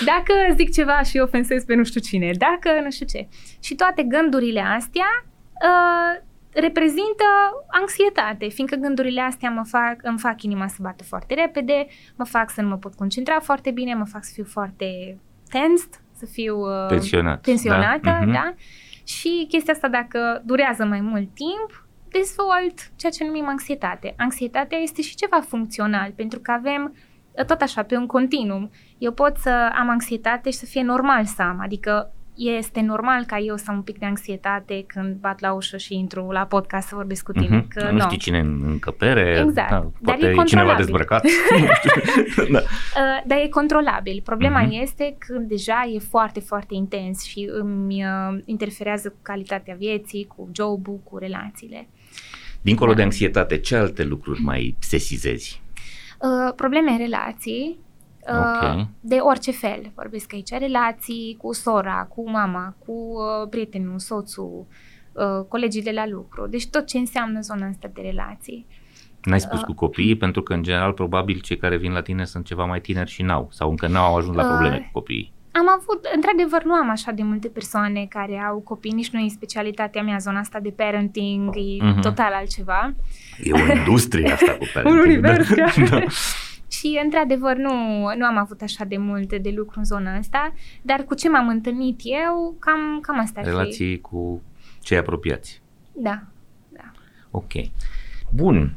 Dacă zic ceva și ofensez pe nu știu cine. Dacă nu știu ce. Și toate gândurile astea uh, reprezintă anxietate, fiindcă gândurile astea mă fac, îmi fac inima să bată foarte repede, mă fac să nu mă pot concentra foarte bine, mă fac să fiu foarte tensed, să fiu uh, Tensionat, tensionată, da? Uh-huh. da? Și chestia asta dacă durează mai mult timp, dezvolt ceea ce numim anxietate. Anxietatea este și ceva funcțional, pentru că avem tot așa, pe un continuum. Eu pot să am anxietate și să fie normal să am, adică este normal ca eu să am un pic de anxietate când bat la ușă și intru la podcast să vorbesc cu tine. Mhm. Că, nu știi cine în încăpere, Exact. da, Dar poate e e cineva controlabil. dezbrăcat. da. Uh, dar e controlabil. Problema Mhm. este când deja e foarte, foarte intens și îmi uh, interferează cu calitatea vieții, cu job-ul, cu relațiile. Dincolo Da. de anxietate, ce alte lucruri mai sesizezi? Uh, probleme în relații, uh, Ok. de orice fel. Vorbesc aici relații cu sora, cu mama, cu uh, prietenul, soțul, uh, colegii de la lucru. Deci tot ce înseamnă zona asta de relații. N-ai spus cu copiii, pentru că, în general, probabil cei care vin la tine sunt ceva mai tineri și n-au, sau încă n-au ajuns la Uh, probleme cu copiii. Am avut, într-adevăr, nu am așa de multe persoane care au copii, nici nu e specialitatea mea, zona asta de parenting, e Mhm. total altceva. E o industrie asta cu parenting. Un univers, da. chiar. da. Și, într-adevăr, nu, nu am avut așa de multe de lucru în zona asta, dar cu ce m-am întâlnit eu, cam, cam asta ar fi. Relații cu cei apropiați. Da. Ok. Bun.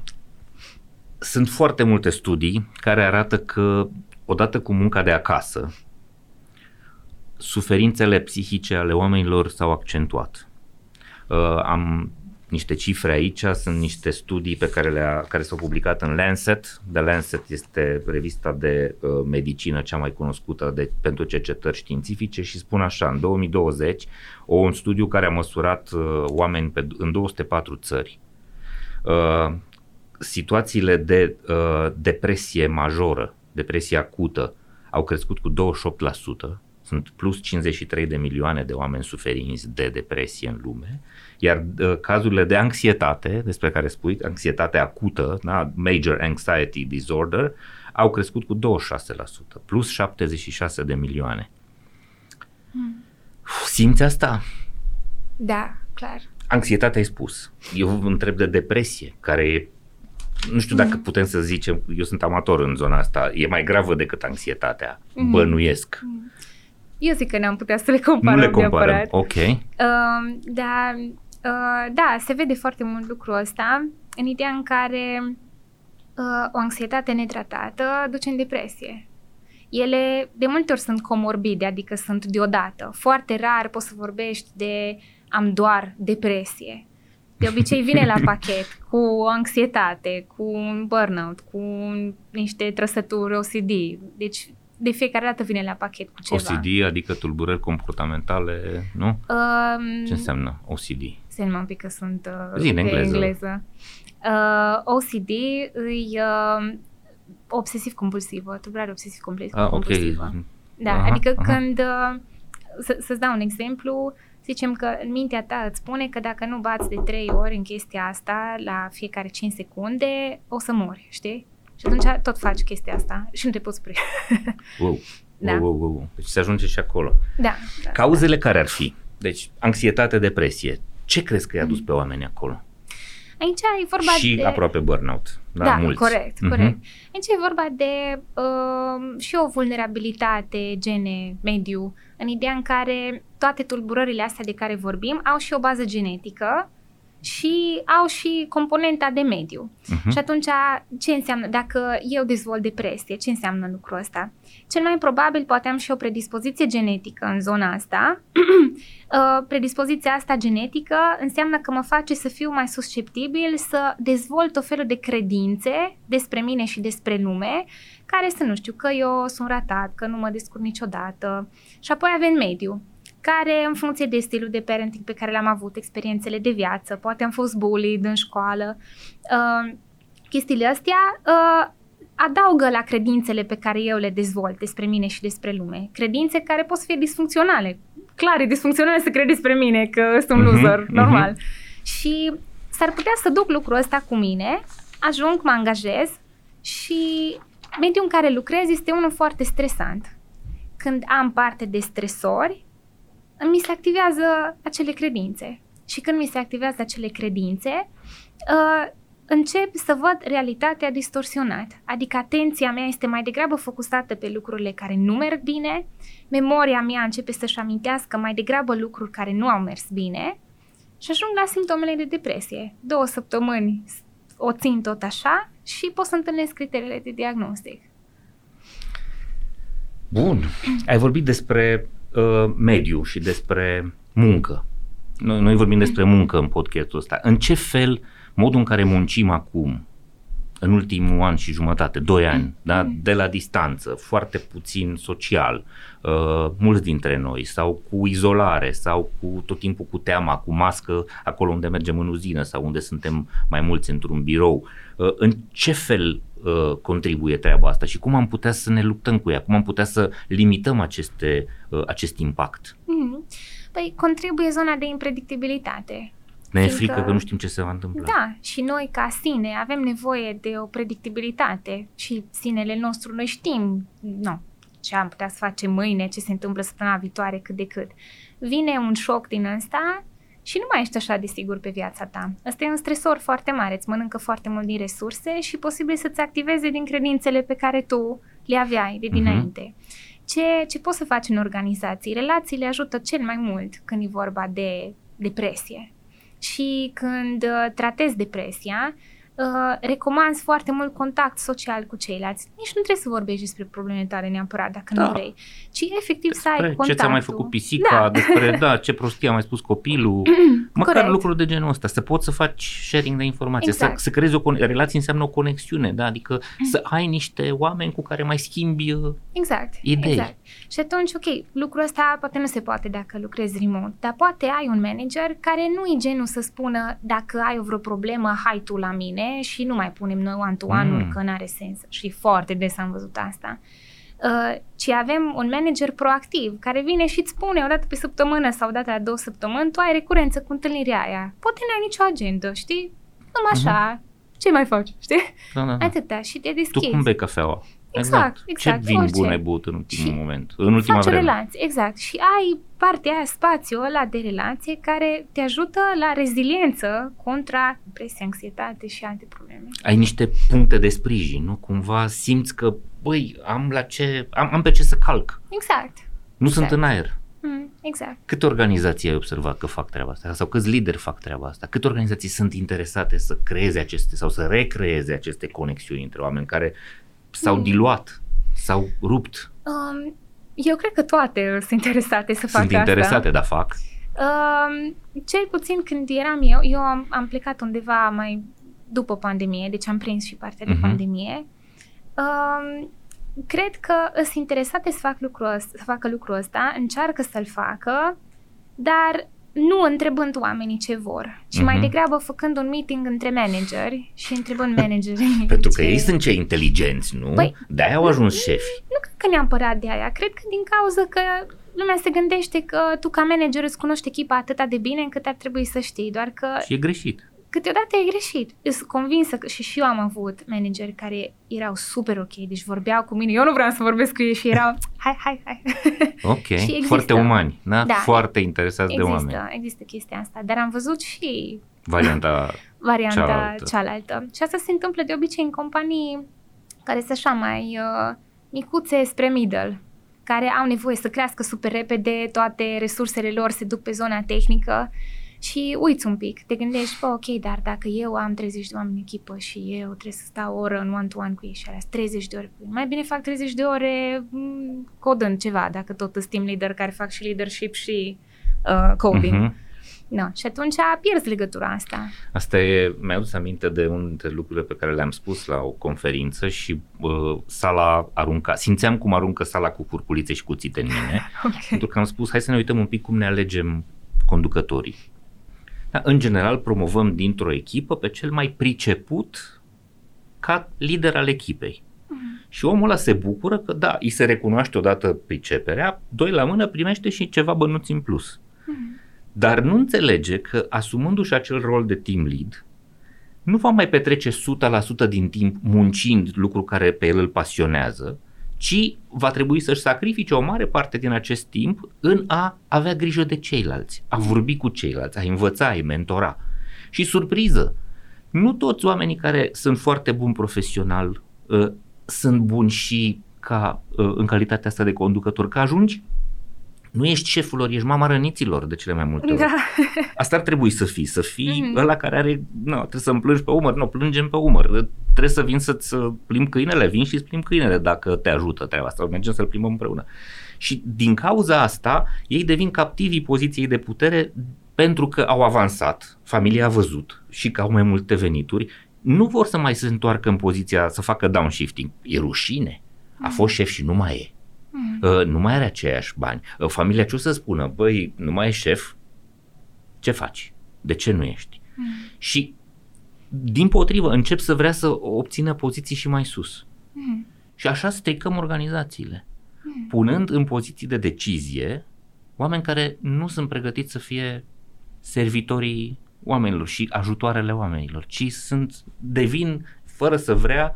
Sunt foarte multe studii care arată că odată cu munca de acasă, suferințele psihice ale oamenilor s-au accentuat. Uh, am niște cifre aici, sunt niște studii pe care, le-a, care s-au publicat în Lancet. The Lancet este revista de uh, medicină cea mai cunoscută de, pentru cercetări științifice și spun așa, în 2020, o, un studiu care a măsurat uh, oameni pe, în 204 țări, uh, situațiile de uh, depresie majoră, depresie acută, au crescut cu 28%, sunt plus 53 de milioane de oameni suferinți de depresie în lume, iar uh, cazurile de anxietate, despre care spui, anxietate acută, da, major anxiety disorder, au crescut cu 26%, plus 76 de milioane. Simți asta? Da, clar. Anxietatea ai spus. Eu vă întreb de depresie, care e, nu știu dacă putem să zicem, eu sunt amator în zona asta, e mai gravă decât anxietatea, Mhm. bănuiesc. Eu zic că ne-am putea să le comparăm nu le comparăm, neapărat. ok. Uh, dar, uh, da, se vede foarte mult lucrul ăsta în ideea în care uh, o anxietate netratată duce în depresie. Ele de multe ori sunt comorbide, adică sunt deodată. Foarte rar poți să vorbești de am doar depresie. De obicei vine la pachet cu o anxietate, cu un burnout, cu niște trăsături OCD. Deci de fiecare dată vine la pachet cu ceva. OCD, adică tulburări comportamentale, nu? Um, Ce înseamnă OCD? Să un pic că sunt uh, Zi în pe engleză. engleză. Uh, OCD îi uh, obsesiv-compulsivă, tulburare obsesiv-compulsivă. Ah, ok. Da, Aha, adică aha. când, uh, să, să-ți dau un exemplu, zicem că în mintea ta îți spune că dacă nu bați de 3 ori în chestia asta la fiecare 5 secunde, o să mori, știi? Și atunci tot faci chestia asta și nu te poți opri. Wow. Da. Wow, wow, wow. Deci se ajunge și acolo. da, da. Cauzele care ar fi? Deci, anxietate, depresie. Ce crezi că i-a dus pe oameni acolo? Aici e vorba și de... aproape burnout. Da, Da, mulți. corect, Mhm. corect. Aici e vorba de uh, și o vulnerabilitate, gene, mediu, în ideea în care toate tulburările astea de care vorbim au și o bază genetică și au și componenta de mediu. Mhm. Și atunci, ce înseamnă, dacă eu dezvolt depresie, ce înseamnă lucrul ăsta? Cel mai probabil poate am și o predispoziție genetică în zona asta. Uh, Predispoziția asta genetică înseamnă că mă face să fiu mai susceptibil să dezvolt o felul de credințe despre mine și despre lume, care să nu știu, că eu sunt ratat, că nu mă descurc niciodată. Și apoi avem mediu care în funcție de stilul de parenting pe care l-am avut, experiențele de viață, poate am fost bullied în școală, uh, chestiile astea uh, adaugă la credințele pe care eu le dezvolt despre mine și despre lume. Credințe care pot să fie disfuncționale. Clar, e disfuncțional să cred despre mine că sunt un Mhm, loser, mhm. normal. Și s-ar putea să duc lucrul ăsta cu mine, ajung, mă angajez și mediul în care lucrez este unul foarte stresant. Când am parte de stresori, mi se activează acele credințe. Și când mi se activează acele credințe, uh, încep să văd realitatea distorsionat. Adică atenția mea este mai degrabă focusată pe lucrurile care nu merg bine, memoria mea începe să-și amintească mai degrabă lucruri care nu au mers bine și ajung la simptomele de depresie. Două săptămâni o țin tot așa și pot să întâlnesc criteriile de diagnostic. Bun. Ai vorbit despre uh, mediu și despre muncă. Noi, noi vorbim despre muncă în podcastul ăsta. În ce fel modul în care muncim acum, în ultimul an și jumătate, doi ani, da, de la distanță, foarte puțin social, uh, mulți dintre noi, sau cu izolare, sau cu tot timpul cu teama, cu mască, acolo unde mergem în uzină sau unde suntem mai mulți într-un birou. Uh, în ce fel uh, contribuie treaba asta și cum am putea să ne luptăm cu ea, cum am putea să limităm aceste, uh, acest impact? Mm. Păi contribuie zona de impredictibilitate. Ne e Fiindcă- frică că nu știm ce se va întâmpla. Da, și noi ca sine avem nevoie de o predictibilitate și sinele nostru noi știm, nu, ce am putea să facem mâine, ce se întâmplă săptămâna viitoare, cât de cât. Vine un șoc din ăsta și nu mai ești așa de sigur pe viața ta. Ăsta e un stresor foarte mare, îți mănâncă foarte mult din resurse și posibil să-ți activeze din credințele pe care tu le aveai de Mhm. dinainte. Ce, ce poți să faci în organizații? Relațiile ajută cel mai mult când e vorba de depresie. Și când uh, tratezi depresia, uh, recomanzi foarte mult contact social cu ceilalți. Nici nu trebuie să vorbești despre problemele tale neapărat dacă Da. nu vrei, ci efectiv să ai Despre contactul. ce ți-a mai făcut pisica, Da. despre da, ce prostie a mai spus copilul, măcar Corect. lucruri de genul ăsta, să poți să faci sharing de informație, Exact. să, să creezi o con- relație înseamnă o conexiune, da? adică să ai niște oameni cu care mai schimbi uh, Exact, Idei. exact. Și atunci, ok, lucrul ăsta poate nu se poate dacă lucrezi remote, dar poate ai un manager care nu e genul să spună dacă ai o vreo problemă, hai tu la mine și nu mai punem noi one-to-one Mm. mm. că n-are sens. Și foarte des am văzut asta. Uh, ci avem un manager proactiv care vine și îți spune o dată pe săptămână sau o dată la două săptămâni, tu ai recurență cu întâlnirea aia. Poate n-ai nicio agendă, știi? Numai așa. Ce mai faci, știi? da, da, da. Atâta și te Tu deschizi. cum bei cafeaua? Exact, exact, Ce vin orice. bun ai băut în ultimul Și moment, în ultima faci o vreme? relație, exact. Și ai partea aia, spațiul ăla de relație care te ajută la reziliență contra depresie, anxietate și alte probleme. Ai niște puncte de sprijin, nu? Cumva simți că, băi, am la ce, am, am pe ce să calc. Exact. Nu Exact. sunt în aer. Mm, exact. Câte organizații ai observat că fac treaba asta? Sau câți lideri fac treaba asta? Câte organizații sunt interesate să creeze aceste sau să recreeze aceste conexiuni între oameni care s-au Mm. diluat, s-au rupt? Um, eu cred că toate sunt interesate să facă Sunt interesate, asta. dar fac. Um, cel puțin când eram eu, eu am, am plecat undeva mai după pandemie, deci am prins și partea de Mhm. pandemie. Um, cred că sunt interesate să, fac lucrul ăsta, să facă lucrul ăsta, încearcă să-l facă, dar nu întrebând oamenii ce vor, ci mai Mhm. degrabă făcând un meeting între manageri și întrebând managerii Pentru că ce- ei sunt cei inteligenți, nu? Păi- De-aia au ajuns șefi. nu cred că neapărat de aia, cred că din cauza că lumea se gândește că tu ca manager îți cunoști echipa atât de bine încât ar trebui să știi, doar că Și e greșit. Câteodată e greșit. Sunt convinsă că și, și eu am avut manageri care erau super ok, deci vorbeau cu mine, eu nu vreau să vorbesc cu ei și erau hai, hai, hai. Ok, Și există. foarte umani, da? Da. Foarte interesați de oameni. există, există chestia asta, dar am văzut și Varianta varianta Cealaltă. cealaltă. cealaltă. Și asta se întâmplă de obicei în companii care sunt așa mai uh, micuțe spre middle, care au nevoie să crească super repede, toate resursele lor se duc pe zona tehnică și uiți un pic, te gândești, bă, ok, dar dacă eu am 30 de oameni în echipă și eu trebuie să stau o oră în one-to-one cu ei și alea 30 de ore cu ei, mai bine fac 30 de ore m, codând ceva, dacă tot sunt team leader care fac și leadership și uh, coding. Mhm. No, și atunci pierzi legătura asta. Asta e, mi-a adus aminte de unul dintre lucrurile pe care le-am spus la o conferință și uh, sala arunca, simțeam cum aruncă sala cu curculițe și cuțite în mine, Ok. pentru că am spus hai să ne uităm un pic cum ne alegem conducătorii. Da, în general promovăm dintr-o echipă pe cel mai priceput ca lider al echipei. Mhm. Și omul ăla se bucură că da, îi se recunoaște odată priceperea, doi la mână primește și ceva bănuți în plus. Mhm. Dar nu înțelege că asumându-și acel rol de team lead, nu va mai petrece 100% din timp muncind lucru care pe el îl pasionează, ci va trebui să-și sacrifice o mare parte din acest timp în a avea grijă de ceilalți, a vorbi cu ceilalți, a învăța, a mentora. Și surpriză, nu toți oamenii care sunt foarte buni profesional uh, sunt buni și ca uh, în calitatea asta de conducător, că ajungi nu ești șeful lor, ești mama răniților de cele mai multe ori. Da. Asta ar trebui să fii, să fii Mhm. ăla care are, nu, trebuie să-mi plângi pe umăr, nu, plângem pe umăr. Trebuie să vin să-ți uh, plimb câinele, vin și îți plimb câinele dacă te ajută treaba asta, mergem să-l plimbăm împreună. Și din cauza asta, ei devin captivii poziției de putere pentru că au avansat, familia a văzut și că au mai multe venituri, nu vor să mai se întoarcă în poziția să facă downshifting. E rușine. A fost șef și nu mai e. Mm. Uh, nu mai are aceiași bani. Uh, familia ce o să spună? Băi, nu mai e șef? Ce faci? De ce nu ești? Mm. Și din potrivă încep să vrea să obțină poziții și mai sus. Mm. Și așa stricăm organizațiile. Mm. Punând în poziții de decizie oameni care nu sunt pregătiți să fie servitorii oamenilor și ajutoarele oamenilor, ci sunt, devin, fără să vrea,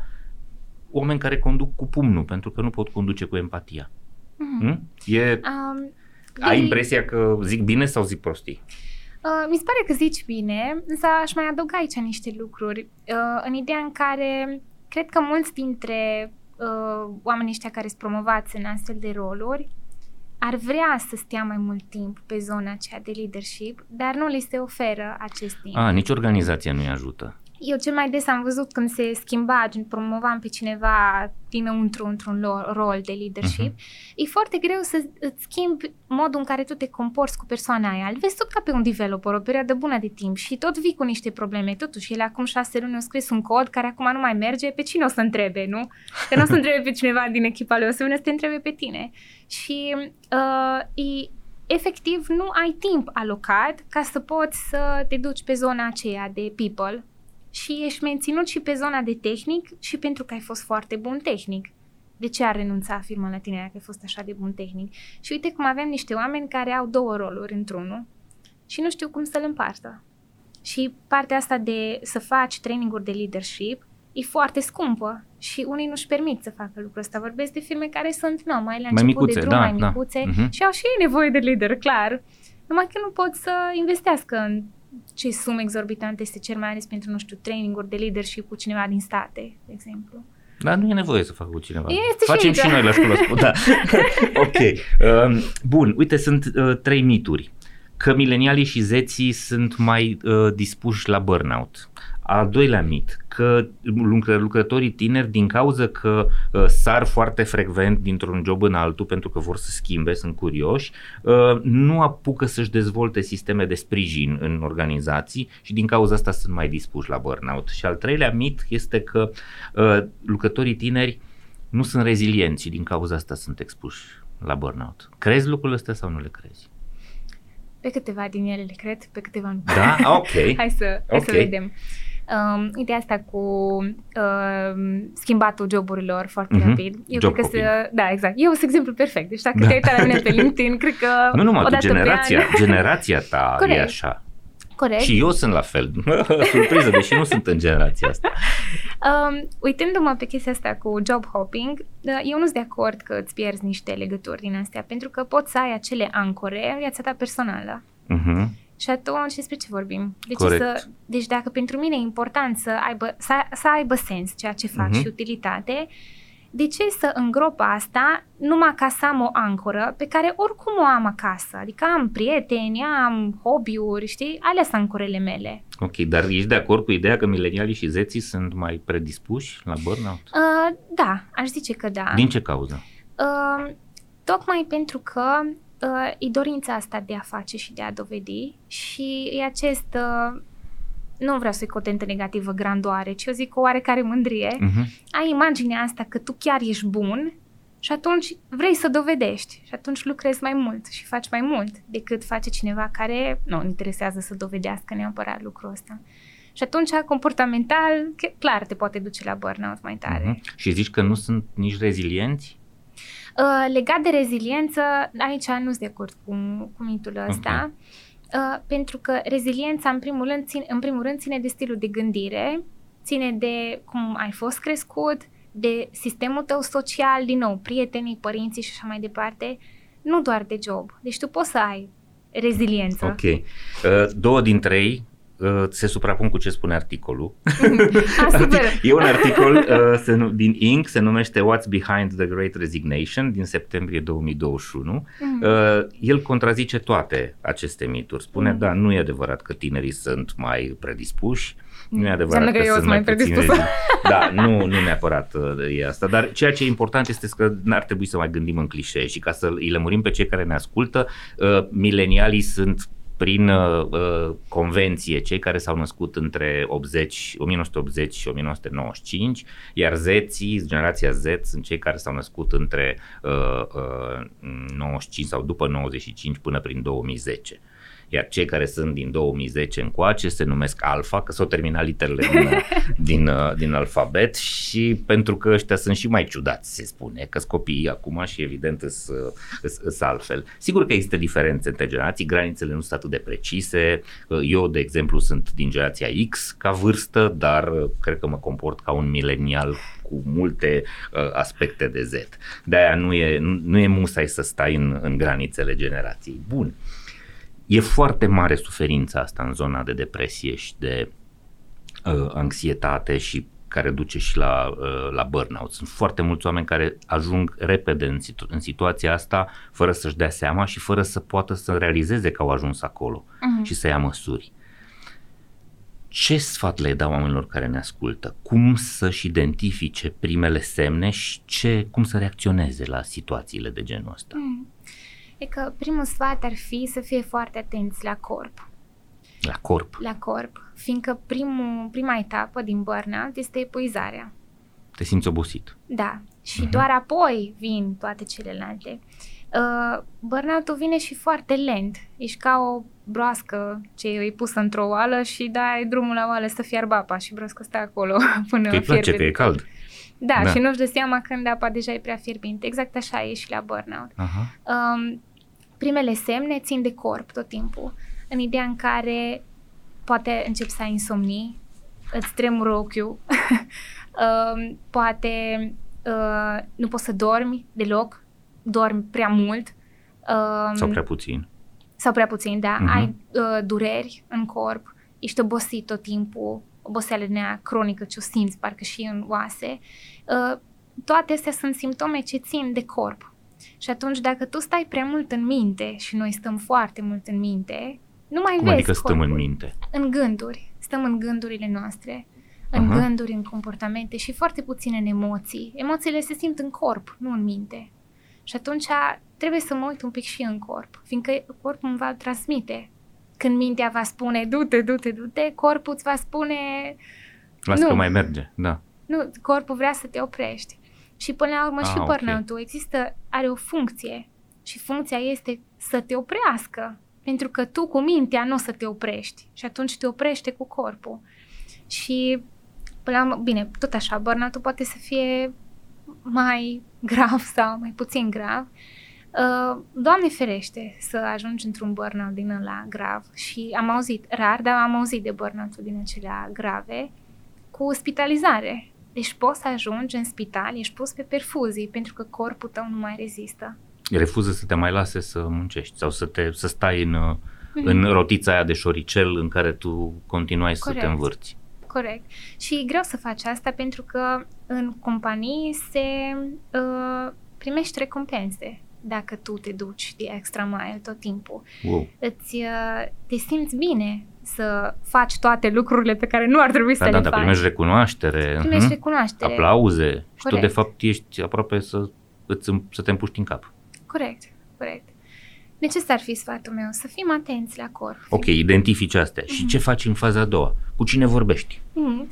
oameni care conduc cu pumnul, pentru că nu pot conduce cu empatia. Mm. Hmm? E, Um, ai de- impresia că zic bine sau zic prostii? Uh, mi se pare că zici bine, însă aș mai adăuga aici niște lucruri. Uh, în ideea în care cred că mulți dintre uh, oamenii ăștia care sunt promovați în astfel de roluri ar vrea să stea mai mult timp pe zona aceea de leadership, dar nu li se oferă acest timp. A, nici organizația nu-i ajută. Eu cel mai des am văzut când se schimba, gen promovam pe cineva dinăuntru într-un lo- rol de leadership, Mhm. e foarte greu să îți schimbi modul în care tu te comporți cu persoana aia. Îl vezi tot ca pe un developer o perioadă bună de timp și tot vii cu niște probleme. Totuși, el acum șase luni a scris un cod care acum nu mai merge, pe cine o să întrebe, nu? Că nu o să întrebe pe cineva din echipa lui, o să vină să te întrebe pe tine. Și uh, e, efectiv nu ai timp alocat ca să poți să te duci pe zona aceea de people și ești menținut și pe zona de tehnic și pentru că ai fost foarte bun tehnic. De ce ar renunța firma la tine dacă ai fost așa de bun tehnic? Și uite cum avem niște oameni care au două roluri într-unul și nu știu cum să le împartă. Și partea asta de să faci traininguri de leadership e foarte scumpă și unii nu-și permit să facă lucrul ăsta. Vorbesc de firme care sunt nu, mai la Mai început micuțe, de drum, da, mai da. micuțe Mhm. și au și ei nevoie de lider, clar. Numai că nu pot să investească în ce sume exorbitante se cer, mai ales pentru, nu știu, traininguri de leadership cu cineva din state, de exemplu. Dar nu e nevoie să facă cu cineva. Este și Facem aici. și noi la școală. spun, Da. ok. Um, bun, uite, sunt uh, trei mituri. Că milenialii și zeții sunt mai uh, dispuși la burnout. Al doilea mit, că lucră- lucrătorii tineri, din cauza că uh, sar foarte frecvent dintr-un job în altul pentru că vor să schimbe, sunt curioși, uh, nu apucă să-și dezvolte sisteme de sprijin în organizații și din cauza asta sunt mai dispuși la burnout. Și al treilea mit este că uh, lucrătorii tineri nu sunt rezilienți și din cauza asta sunt expuși la burnout. Crezi lucrurile astea sau nu le crezi? Pe câteva din ele le cred, pe câteva nu. Da? Ok. Hai să, hai să Ok. vedem. Um, ideea asta cu um, schimbatul joburilor foarte Mhm. rapid. Eu Job cred că hopping. să, da, exact. Eu sunt exemplu perfect. Deci dacă Da. te uitat la mine pe LinkedIn, cred că Nu numai tu, odată pe generația, an, generația ta Corect. e așa. corect. Și eu sunt la fel. Surpriză, deși nu sunt în generația asta. Um, uitându-mă pe chestia asta cu job hopping, uh, eu nu sunt de acord că îți pierzi niște legături din astea, pentru că poți să ai acele ancore în viața ta personală. Uh-huh. Și atunci despre ce vorbim? De ce Corect. să, deci dacă pentru mine e important să aibă, să, să aibă sens ceea ce fac Mhm. și utilitate, de ce să îngrop asta numai ca să am o ancoră pe care oricum o am acasă? Adică am prieteni, am hobby-uri, știi? Alea sunt ancorele mele. Ok, dar ești de acord cu ideea că milenialii și zeții sunt mai predispuși la burnout? Uh, da, aș zice că da. Din ce cauză? Uh, tocmai pentru că uh, e dorința asta de a face și de a dovedi și e acest, uh, nu vreau să-i cotentă negativă grandoare, ci eu zic o oarecare mândrie. Uh-huh. Ai imaginea asta că tu chiar ești bun și atunci vrei să dovedești și atunci lucrezi mai mult și faci mai mult decât face cineva care nu îl interesează să dovedească neapărat lucrul ăsta. Și atunci, comportamental, că- clar te poate duce la burnout mai tare. Uh-huh. Și zici că nu sunt nici rezilienți? Uh, legat de reziliență, aici nu sunt de acord cu, cu mitul ăsta, uh, pentru că reziliența, în primul, rând, ține, în primul rând, ține de stilul de gândire, ține de cum ai fost crescut, de sistemul tău social, din nou, prietenii, părinții și așa mai departe, nu doar de job. Deci tu poți să ai reziliență. Ok. Uh, două dintre ei uh, se suprapun cu ce spune articolul. Ah, super. e un articol uh, se, nu- din Inc. se numește What's Behind the Great Resignation din septembrie 2021. Mm. Uh, el contrazice toate aceste mituri. Spune, Mm. da, nu e adevărat că tinerii sunt mai predispuși, nu e adevărat Înseamnă că eu sunt sunt mai puține- predispusă. Da, nu, nu neapărat uh, e asta, dar ceea ce e important este că n-ar trebui să mai gândim în clișee și ca să îi lămurim pe cei care ne ascultă, uh, milenialii sunt prin uh, uh, convenție cei care s-au născut între 80, 1980 și 1995, iar Z, generația Z, sunt cei care s-au născut între uh, uh, 95 sau după 95 până prin 2010 iar cei care sunt din 2010 încoace se numesc alfa, că s-au terminat literele din, din, uh, din alfabet și pentru că ăștia sunt și mai ciudați, se spune, că copiii acum și evident sunt altfel. Sigur că există diferențe între generații, granițele nu sunt atât de precise, Uh, eu, de exemplu, sunt din generația X ca vârstă, dar uh, cred că mă comport ca un milenial cu multe uh, aspecte de Z. De-aia nu e, nu, nu e musai să stai în, în granițele generației. Bun. E foarte mare suferința asta în zona de depresie și de uh, anxietate și care duce și la, uh, la burnout. Sunt foarte mulți oameni care ajung repede în, situ- în situația asta fără să-și dea seama și fără să poată să realizeze că au ajuns acolo Mhm. și să ia măsuri. Ce sfat le dau oamenilor care ne ascultă? Cum să-și identifice primele semne și ce, cum să reacționeze la situațiile de genul ăsta? Mm. E că primul sfat ar fi să fie foarte atenți la corp. La corp. La corp, fiindcă primul, prima etapă din burnout este epuizarea. Te simți obosit. Da, și Mhm. doar apoi vin toate celelalte. Uh, burnout-ul vine și foarte lent. Ești ca o broască ce e pusă într-o oală și dai drumul la oală să fiarbă apa și broască stă acolo până Că îi place fierbe. că e cald. Da, Da. și nu-și dă seama când apa deja e prea fierbinte. Exact așa e și la burnout. Aha. Um, primele semne țin de corp tot timpul, în ideea în care poate începi să ai insomnii, îți tremură ochiul, um, poate uh, nu poți să dormi deloc, dormi prea mult um, Sau prea puțin. sau prea puțin, da, Mhm. ai uh, dureri în corp, ești obosit tot timpul, oboseală din aia cronică ce o simți parcă și în oase. Uh, toate astea sunt simptome ce țin de corp. Și atunci dacă tu stai prea mult în minte și noi stăm foarte mult în minte, nu mai Cum vezi adică stăm în corpul. minte? În gânduri. Stăm în gândurile noastre, în Aha. gânduri, în comportamente și foarte puțin în emoții. Emoțiile se simt în corp, nu în minte. Și atunci trebuie să mă uit un pic și în corp, fiindcă corpul îmi va transmite. Când mintea va spune du-te, du-te, du-te, corpul îți va spune Lasă Nu. că mai merge, da. nu, corpul vrea să te oprești. Și până la urmă Ah, și ok. burnout-ul există, are o funcție și funcția este să te oprească. Pentru că tu cu mintea nu o să te oprești și atunci te oprește cu corpul. Și până la urmă, bine, tot așa, burnout-ul poate să fie mai grav sau mai puțin grav. Uh, Doamne ferește să ajungi într-un burnout din ăla grav și am auzit, rar, dar am auzit de burnout din acelea grave cu spitalizare. Deci poți să ajungi în spital, ești pus pe perfuzii pentru că corpul tău nu mai rezistă. Refuză să te mai lase să muncești sau să, te, să stai în, uh, Mhm. în rotița aia de șoricel în care tu continuai să Corect. te învârți. Corect. Și e greu să faci asta pentru că în companii se uh, primești recompense dacă tu te duci de extra mile tot timpul. Wow. Îți, uh, te simți bine să faci toate lucrurile pe care nu ar trebui Da, să da, le da, faci. primești recunoaștere, primești mhm, recunoaștere. aplauze și tu Corect. de fapt ești aproape să, îți, să te împuști în cap. Corect, corect. Deci ăsta ar fi sfatul meu, să fim atenți la corp. Ok, identifici astea. Și Mhm. ce faci în faza a doua? Cu cine vorbești? Mm.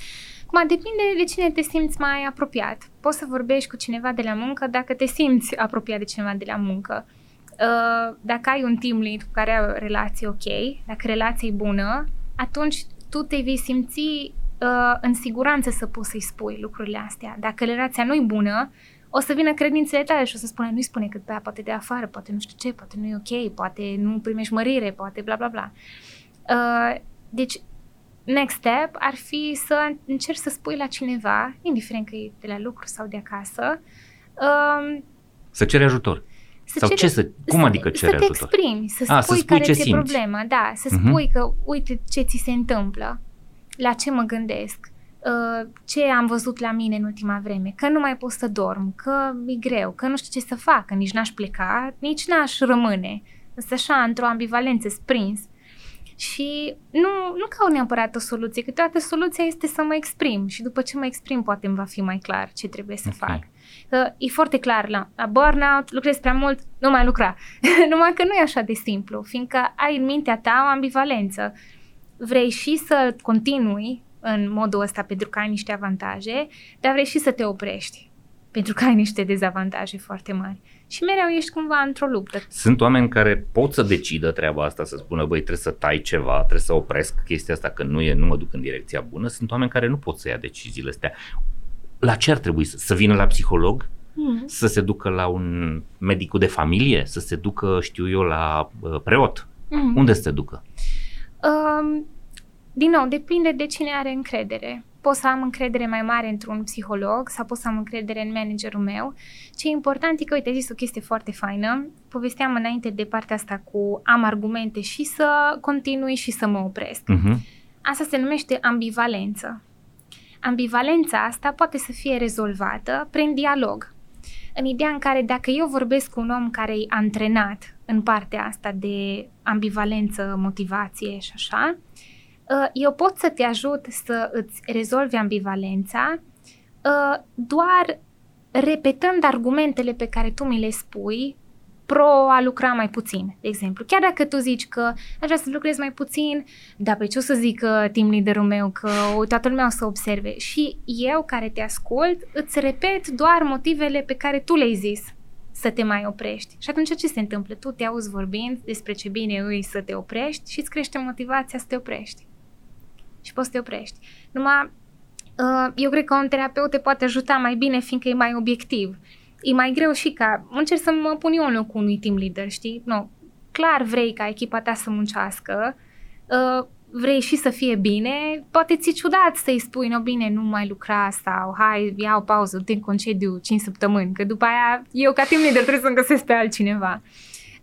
Acum, depinde de cine te simți mai apropiat. Poți să vorbești cu cineva de la muncă dacă te simți apropiat de cineva de la muncă. Uh, dacă ai un team lead cu care ai o relație ok, dacă relația e bună, atunci tu te vei simți uh, în siguranță să poți să-i spui lucrurile astea. Dacă relația nu e bună, o să vină credințele tale și o să spună, nu-i spune cât bea, poate de afară, poate nu știu ce, poate nu e ok, poate nu primești mărire, poate bla bla bla. Uh, deci, next step ar fi să încerci să spui la cineva, indiferent că e de la lucru sau de acasă, um, Să ceri ajutor. Să Sau cere, ce să, cum să, adică cere Să te ajutor? exprimi, să spui, A, să spui care ți-e problema, da, să uh-huh. spui că uite ce ți se întâmplă, la ce mă gândesc, uh, ce am văzut la mine în ultima vreme, că nu mai pot să dorm, că e greu, că nu știu ce să fac, că nici n-aș pleca, nici n-aș rămâne. Însă așa, într-o ambivalență sprins. Și nu, nu caut neapărat o soluție, câteodată soluția este să mă exprim și după ce mă exprim poate îmi va fi mai clar ce trebuie să okay. fac. Că e foarte clar la, la burnout, lucrezi prea mult, nu mai lucra. Numai că nu e așa de simplu, fiindcă ai în mintea ta o ambivalență. Vrei și să continui în modul ăsta pentru că ai niște avantaje, dar vrei și să te oprești pentru că ai niște dezavantaje foarte mari. Și mereu ești cumva într-o luptă. Sunt oameni care pot să decidă treaba asta, să spună, băi, trebuie să tai ceva, trebuie să opresc chestia asta, că nu, e, nu mă duc în direcția bună. Sunt oameni care nu pot să ia deciziile astea. La ce ar trebui să, să vină la psiholog? Mm. Să se ducă la un medic de familie? Să se ducă, știu eu, la uh, preot? Mm. Unde să se ducă? Um, din nou, depinde de cine are încredere pot să am încredere mai mare într-un psiholog sau pot să am încredere în managerul meu. Ce e important e că, uite, ai zis o chestie foarte faină. Povesteam înainte de partea asta cu am argumente și să continui și să mă opresc. Uh-huh. Asta se numește ambivalență. Ambivalența asta poate să fie rezolvată prin dialog. În ideea în care dacă eu vorbesc cu un om care e antrenat în partea asta de ambivalență, motivație și așa, Uh, eu pot să te ajut să îți rezolvi ambivalența uh, doar repetând argumentele pe care tu mi le spui pro a lucra mai puțin, de exemplu. Chiar dacă tu zici că aș vrea să lucrezi mai puțin, dar pe ce o să zică team leaderul meu, că toată lumea o să observe. Și eu care te ascult, îți repet doar motivele pe care tu le-ai zis să te mai oprești. Și atunci ce se întâmplă? Tu te auzi vorbind despre ce bine îi să te oprești și îți crește motivația să te oprești și poți să te oprești. Numai, uh, eu cred că un terapeut te poate ajuta mai bine, fiindcă e mai obiectiv. E mai greu și ca, încerc să mă pun eu în locul unui team leader, știi? No, clar vrei ca echipa ta să muncească, uh, vrei și să fie bine, poate ți-e ciudat să-i spui, no bine, nu mai lucra sau hai, ia o pauză, te concediu 5 săptămâni, că după aia eu ca team leader trebuie să-mi găsesc pe altcineva.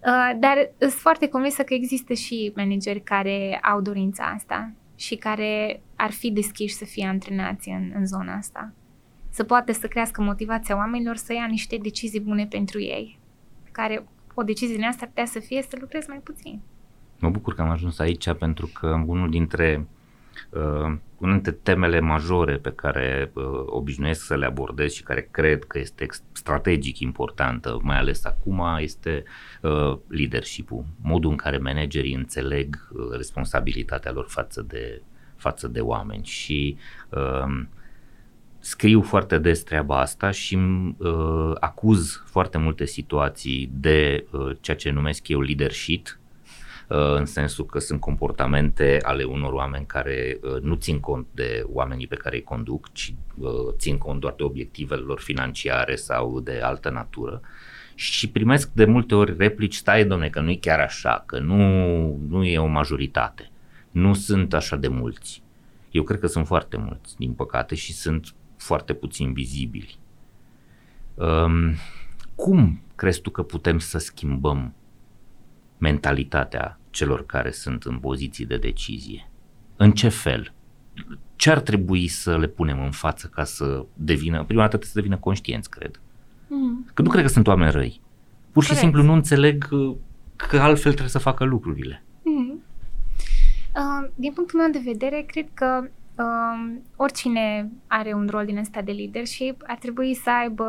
Uh, dar sunt foarte convinsă că există și manageri care au dorința asta și care ar fi deschiși să fie antrenați în, în zona asta. Să poată să crească motivația oamenilor să ia niște decizii bune pentru ei, care o decizie din asta ar putea să fie să lucrezi mai puțin. Mă bucur că am ajuns aici pentru că unul dintre uh, una dintre temele majore pe care uh, obișnuiesc să le abordez și care cred că este strategic importantă, mai ales acum, este uh, leadership-ul, modul în care managerii înțeleg uh, responsabilitatea lor față de, față de oameni. Și uh, scriu foarte des treaba asta și uh, acuz foarte multe situații de uh, ceea ce numesc eu leadership, Uh, în sensul că sunt comportamente ale unor oameni care uh, nu țin cont de oamenii pe care îi conduc, ci uh, țin cont doar de obiectivele lor financiare sau de altă natură și primesc de multe ori replici, stai domne că nu e chiar așa, că nu, nu e o majoritate, nu sunt așa de mulți. Eu cred că sunt foarte mulți, din păcate, și sunt foarte puțin vizibili. Um, cum crezi tu că putem să schimbăm mentalitatea celor care sunt în poziții de decizie? În ce fel? Ce ar trebui să le punem în față ca să devină, prima dată să devină conștienți, cred. Mm. Că nu cred că sunt oameni răi. Pur și Corect. simplu nu înțeleg uh, că altfel trebuie să facă lucrurile. Mm. Uh, din punctul meu de vedere, cred că uh, oricine are un rol din ăsta de leadership ar trebui să aibă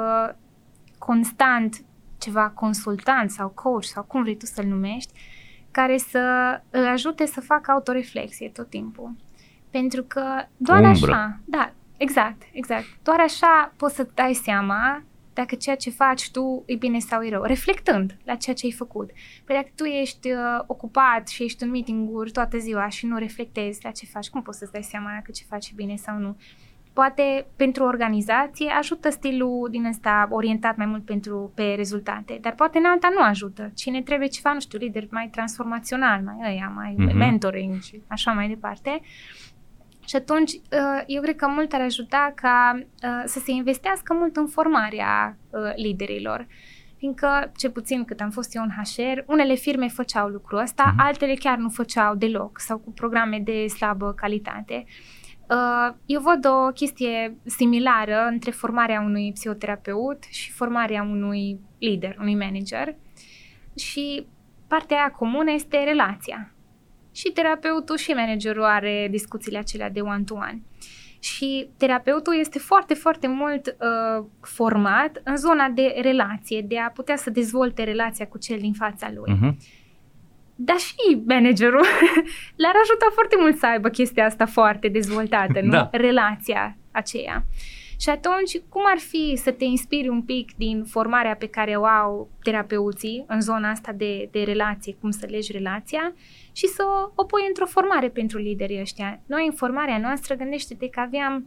constant ceva consultant sau coach sau cum vrei tu să-l numești, care să îl ajute să facă autoreflexie tot timpul. Pentru că doar Umbră. așa, da, exact, exact, doar așa poți să dai seama dacă ceea ce faci tu e bine sau e rău, reflectând la ceea ce ai făcut. Păi dacă tu ești uh, ocupat și ești în meeting-uri toată ziua și nu reflectezi la ce faci, cum poți să-ți dai seama dacă ce faci e bine sau nu? Poate pentru organizație ajută stilul din ăsta orientat mai mult pentru pe rezultate, dar poate în alta nu ajută. Cine trebuie ceva, nu știu, lider mai transformațional, mai ăia, mai mm-hmm. mentoring și așa mai departe. Și atunci, uh, eu cred că mult ar ajuta ca uh, să se investească mult în formarea uh, liderilor. fiindcă, ce puțin cât am fost eu în HR, unele firme făceau lucrul ăsta, uh-huh. altele chiar nu făceau deloc sau cu programe de slabă calitate. Uh, eu văd o chestie similară între formarea unui psihoterapeut și formarea unui lider, unui manager și partea aia comună este relația. Și terapeutul și managerul are discuțiile acelea de one-to-one. Și terapeutul este foarte, foarte mult uh, format în zona de relație, de a putea să dezvolte relația cu cel din fața lui. Uh-huh. Dar și managerul l-ar ajuta foarte mult să aibă chestia asta foarte dezvoltată, nu? Da. Relația aceea. Și atunci, cum ar fi să te inspiri un pic din formarea pe care o au terapeuții în zona asta de, de relație, cum să legi relația și să o pui într-o formare pentru liderii ăștia. Noi, în formarea noastră, gândește-te că aveam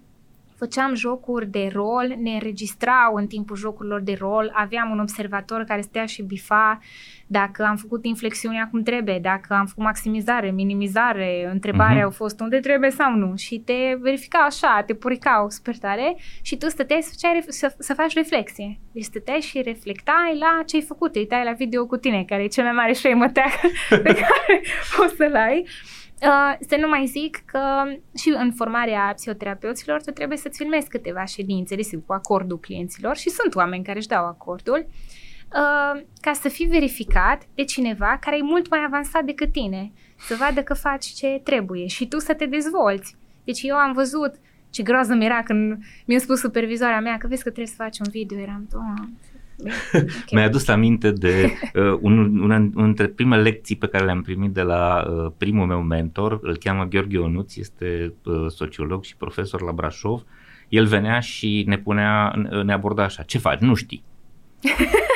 făceam jocuri de rol, ne înregistrau în timpul jocurilor de rol, aveam un observator care stea și bifa dacă am făcut inflexiunea cum trebuie, dacă am făcut maximizare, minimizare, întrebarea uh-huh. au fost unde trebuie sau nu și te verifica așa, te puricau super tare și tu stăteai să, făceai, să, să faci reflexie. Deci stăteai și reflectai la ce ai făcut, te uitai la video cu tine, care e cel mai mare shame pe care o să-l ai. Uh, să nu mai zic că și în formarea psihoterapeuților tu trebuie să-ți filmezi câteva ședințe, desigur, cu acordul clienților și sunt oameni care își dau acordul, uh, ca să fii verificat de cineva care e mult mai avansat decât tine, să vadă că faci ce trebuie și tu să te dezvolți. Deci eu am văzut ce groază mi era când mi-a spus supervizoarea mea că vezi că trebuie să faci un video, eram, doamne, Okay. Mi-a adus aminte de uh, un, una, una dintre primele lecții pe care le-am primit de la uh, primul meu mentor, îl cheamă Gheorghe Onuț, este uh, sociolog și profesor la Brașov. El venea și ne punea, ne aborda așa, ce faci? Nu știi.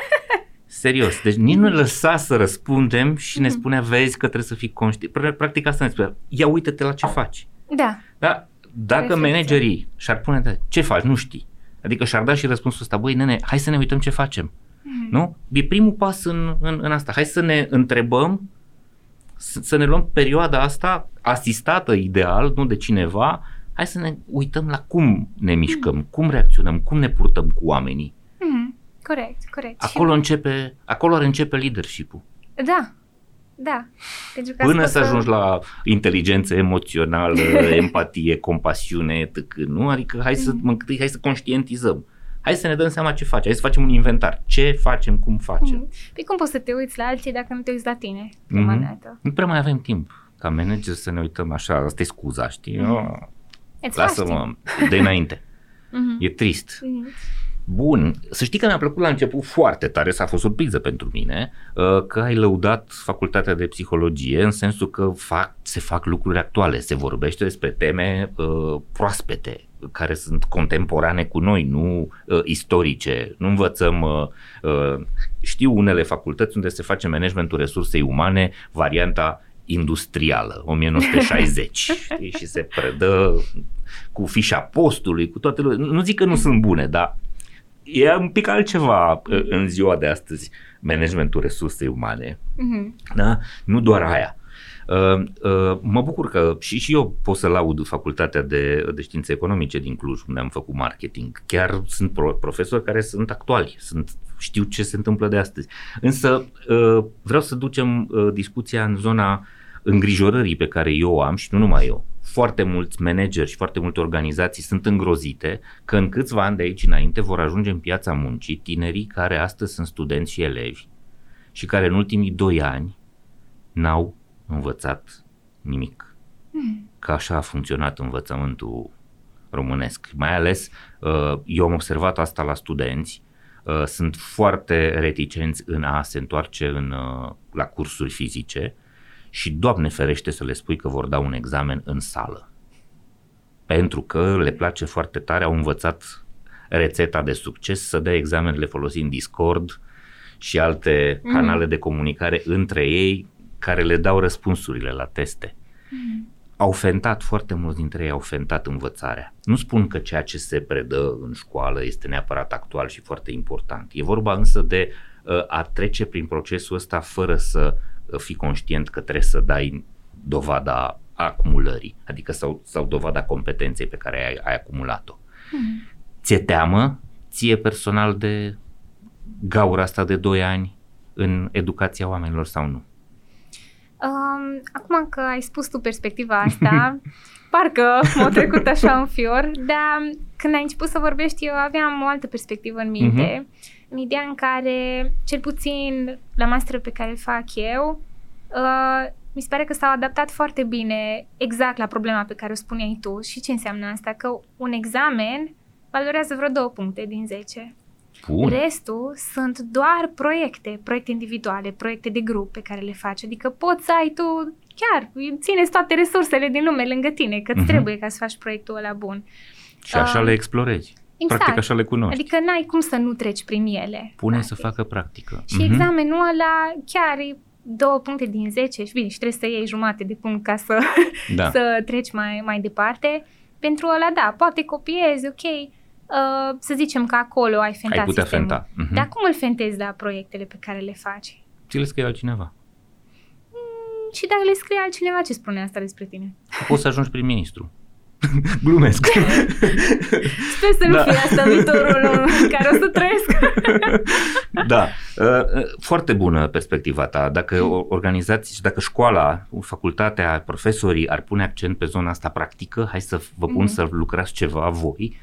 Serios, deci nici nu ne lăsa să răspundem și ne mhm. spunea, vezi că trebuie să fii conștient. Practic asta ne spunea, ia uite-te la ce faci. Da. da? Dacă Reflecție. managerii și-ar pune, ce faci? Nu știi Adică și-ar da și răspunsul ăsta, băi nene, hai să ne uităm ce facem. Mm-hmm. Nu? E primul pas în, în, în asta. Hai să ne întrebăm, să, să ne luăm perioada asta asistată ideal, nu de cineva, hai să ne uităm la cum ne mișcăm, mm-hmm. cum reacționăm, cum ne purtăm cu oamenii. Mm-hmm. Corect, corect. Acolo, și... începe, acolo ar începe leadership-ul. Da, da. Pentru că Până să ajungi la inteligență emoțională, empatie, compasiune, etc. Nu? Adică hai să, mm. hai să conștientizăm. Hai să ne dăm seama ce facem, hai să facem un inventar. Ce facem, cum facem. Mm. Păi cum poți să te uiți la alții dacă nu te uiți la tine? Mm-hmm. Nu prea mai avem timp ca manager să ne uităm așa, asta e scuza, știi? Mm. Lasă-mă de înainte. Mm-hmm. E trist. Mm-hmm. Bun, să știi că mi-a plăcut la început foarte tare, s-a fost surpriză pentru mine, uh, că ai lăudat facultatea de psihologie în sensul că fac, se fac lucruri actuale, se vorbește despre teme uh, proaspete, care sunt contemporane cu noi, nu uh, istorice. Nu învățăm, uh, uh, știu unele facultăți unde se face managementul resursei umane, varianta industrială, 1960, și se predă cu fișa postului, cu toate lucrurile. Nu zic că nu sunt bune, dar e un pic altceva uh, în ziua de astăzi, managementul resursei umane. Uh-huh. Da? Nu doar aia. Uh, uh, mă bucur că și, și eu pot să laud facultatea de, de științe economice din Cluj, unde am făcut marketing. Chiar sunt pro, profesori care sunt actuali, sunt, știu ce se întâmplă de astăzi. Însă uh, vreau să ducem uh, discuția în zona îngrijorării pe care eu o am și nu numai eu foarte mulți manageri și foarte multe organizații sunt îngrozite că în câțiva ani de aici înainte vor ajunge în piața muncii tinerii care astăzi sunt studenți și elevi și care în ultimii doi ani n-au învățat nimic. Mm. Că așa a funcționat învățământul românesc. Mai ales, uh, eu am observat asta la studenți, uh, sunt foarte reticenți în a se întoarce în, uh, la cursuri fizice, și Doamne ferește să le spui că vor da un examen în sală. Pentru că le place foarte tare, au învățat rețeta de succes să dea examenele folosind Discord și alte mm. canale de comunicare între ei care le dau răspunsurile la teste. Mm. Au fentat, foarte mulți dintre ei au fentat învățarea. Nu spun că ceea ce se predă în școală este neapărat actual și foarte important. E vorba însă de uh, a trece prin procesul ăsta fără să fi conștient că trebuie să dai dovada acumulării, adică sau, sau dovada competenței pe care ai, ai acumulat-o. Mm. Ți-e teamă ție personal de gaura asta de 2 ani în educația oamenilor sau nu? Um, acum că ai spus tu perspectiva asta, parcă m-a trecut așa un fior, dar când ai început să vorbești, eu aveam o altă perspectivă în minte, uh-huh. În ideea în care, cel puțin la masterul pe care îl fac eu, uh, mi se pare că s-au adaptat foarte bine exact la problema pe care o spuneai tu. Și ce înseamnă asta? Că un examen valorează vreo două puncte din 10. Bun. Restul sunt doar proiecte, proiecte individuale, proiecte de grup pe care le faci. Adică poți să ai tu, chiar, țineți toate resursele din lume lângă tine, că îți uh-huh. trebuie ca să faci proiectul ăla bun. Și așa uh, le explorezi. Exact. Practic așa le cunoști. Adică n-ai cum să nu treci prin ele. Pune practic. să facă practică. Și uh-huh. examenul ăla chiar e două puncte din 10 și bine, și trebuie să iei jumate de punct ca să, da. să treci mai, mai departe. Pentru ăla, da, poate copiezi, ok, Uh, să zicem că acolo ai fentat ai putea sistemul. fenta. Uh-huh. Dar cum îl fentezi la proiectele pe care le faci? Ți le scrie altcineva. Mm, și dacă le scrie altcineva, ce spune asta despre tine? Poți să ajungi prim-ministru. Glumesc. Sper să nu da. fie asta viitorul în care o să trăiesc. da. Uh, foarte bună perspectiva ta. Dacă organizații și dacă școala, facultatea, profesorii ar pune accent pe zona asta practică, hai să vă pun mm-hmm. să lucrați ceva voi,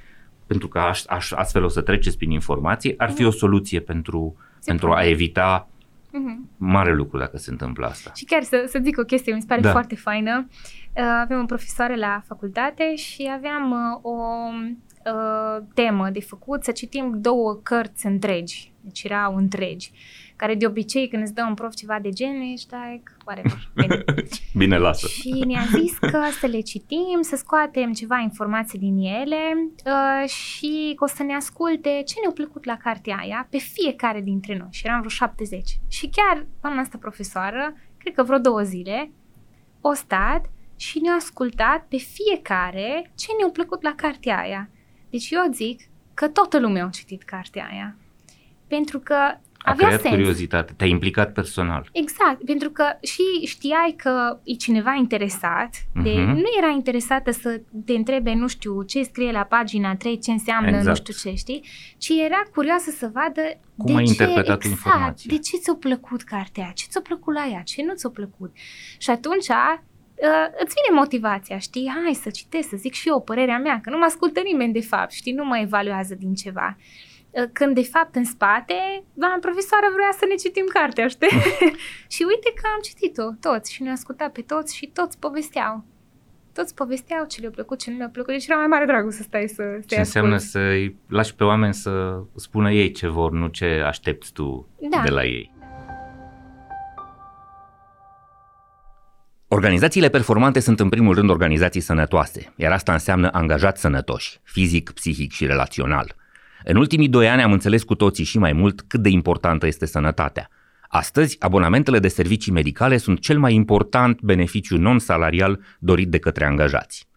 pentru că aș, aș, astfel o să treceți prin informații, ar fi o soluție pentru, pentru a evita uh-huh. mare lucru dacă se întâmplă asta. Și chiar să, să zic o chestie, mi se pare da. foarte faină. Uh, avem o profesoară la facultate și aveam uh, o uh, temă de făcut să citim două cărți întregi. Deci erau întregi care de obicei când îți dă un prof ceva de gen, ești like, whatever. Bine. Bine, lasă. Și ne-a zis că să le citim, să scoatem ceva informații din ele uh, și că o să ne asculte ce ne-a plăcut la cartea aia pe fiecare dintre noi. Și eram vreo 70. Și chiar doamna asta profesoară, cred că vreo două zile, o stat și ne-a ascultat pe fiecare ce ne-a plăcut la cartea aia. Deci eu zic că toată lumea a citit cartea aia. Pentru că a avea creat sens. curiozitate, te-ai implicat personal. Exact, pentru că și știai că e cineva interesat, de, uh-huh. nu era interesată să te întrebe, nu știu, ce scrie la pagina 3, ce înseamnă, exact. nu știu ce, știi, ci era curioasă să vadă cum de ai ce, interpretat exact, informația. de ce ți-a plăcut cartea, ce ți-a plăcut la ea, ce nu ți-a plăcut. Și atunci uh, îți vine motivația, știi, hai să citesc, să zic și eu părerea mea, că nu mă ascultă nimeni de fapt, știi, nu mă evaluează din ceva. Ă, când de fapt în spate, doamna profesoară vrea să ne citim cartea, știi? și uite că am citit-o toți și ne-a ascultat pe toți și toți povesteau. Toți povesteau ce le-a plăcut, ce nu le-a plăcut, deci era mai mare dragul să stai să stai Ce înseamnă să-i lași pe oameni să spună ei ce vor, nu ce aștepți tu da. de la ei. Organizațiile performante sunt în primul rând organizații sănătoase, iar asta înseamnă angajați sănătoși, fizic, psihic și relațional – în ultimii doi ani am înțeles cu toții și mai mult cât de importantă este sănătatea. Astăzi, abonamentele de servicii medicale sunt cel mai important beneficiu non-salarial dorit de către angajați.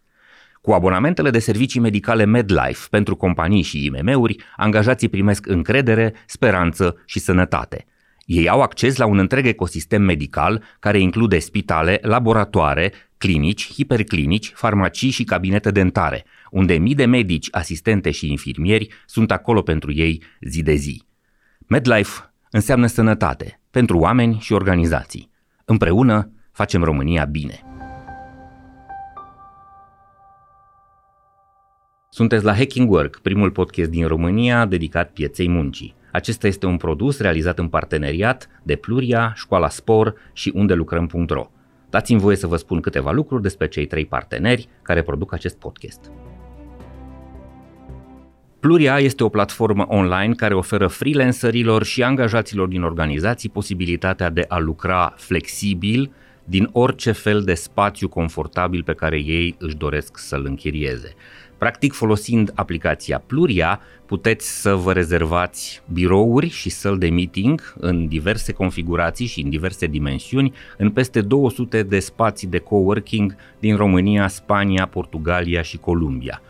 Cu abonamentele de servicii medicale MedLife pentru companii și IMM-uri, angajații primesc încredere, speranță și sănătate. Ei au acces la un întreg ecosistem medical care include spitale, laboratoare, clinici, hiperclinici, farmacii și cabinete dentare – unde mii de medici, asistente și infirmieri sunt acolo pentru ei zi de zi. MedLife înseamnă sănătate pentru oameni și organizații. Împreună facem România bine. Sunteți la Hacking Work, primul podcast din România dedicat pieței muncii. Acesta este un produs realizat în parteneriat de Pluria, Școala Spor și unde lucrăm.ro. Dați-mi voie să vă spun câteva lucruri despre cei trei parteneri care produc acest podcast. Pluria este o platformă online care oferă freelancerilor și angajaților din organizații posibilitatea de a lucra flexibil din orice fel de spațiu confortabil pe care ei își doresc să-l închirieze. Practic, folosind aplicația Pluria, puteți să vă rezervați birouri și săl de meeting în diverse configurații și în diverse dimensiuni în peste 200 de spații de coworking din România, Spania, Portugalia și Columbia.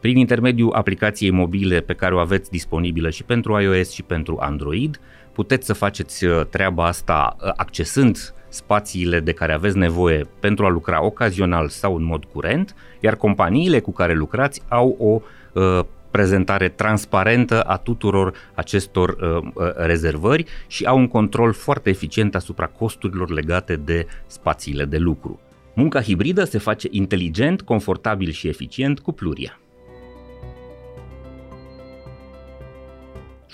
Prin intermediul aplicației mobile pe care o aveți disponibilă și pentru iOS și pentru Android, puteți să faceți uh, treaba asta uh, accesând spațiile de care aveți nevoie pentru a lucra ocazional sau în mod curent, iar companiile cu care lucrați au o uh, prezentare transparentă a tuturor acestor uh, uh, rezervări și au un control foarte eficient asupra costurilor legate de spațiile de lucru. Munca hibridă se face inteligent, confortabil și eficient cu Pluria.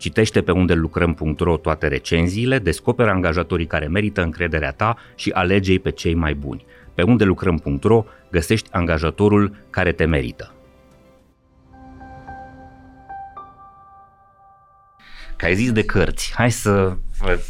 Citește pe unde lucrăm.ro toate recenziile, descoperă angajatorii care merită încrederea ta și alege pe cei mai buni. Pe unde lucrăm.ro găsești angajatorul care te merită. Că ai zis de cărți, hai să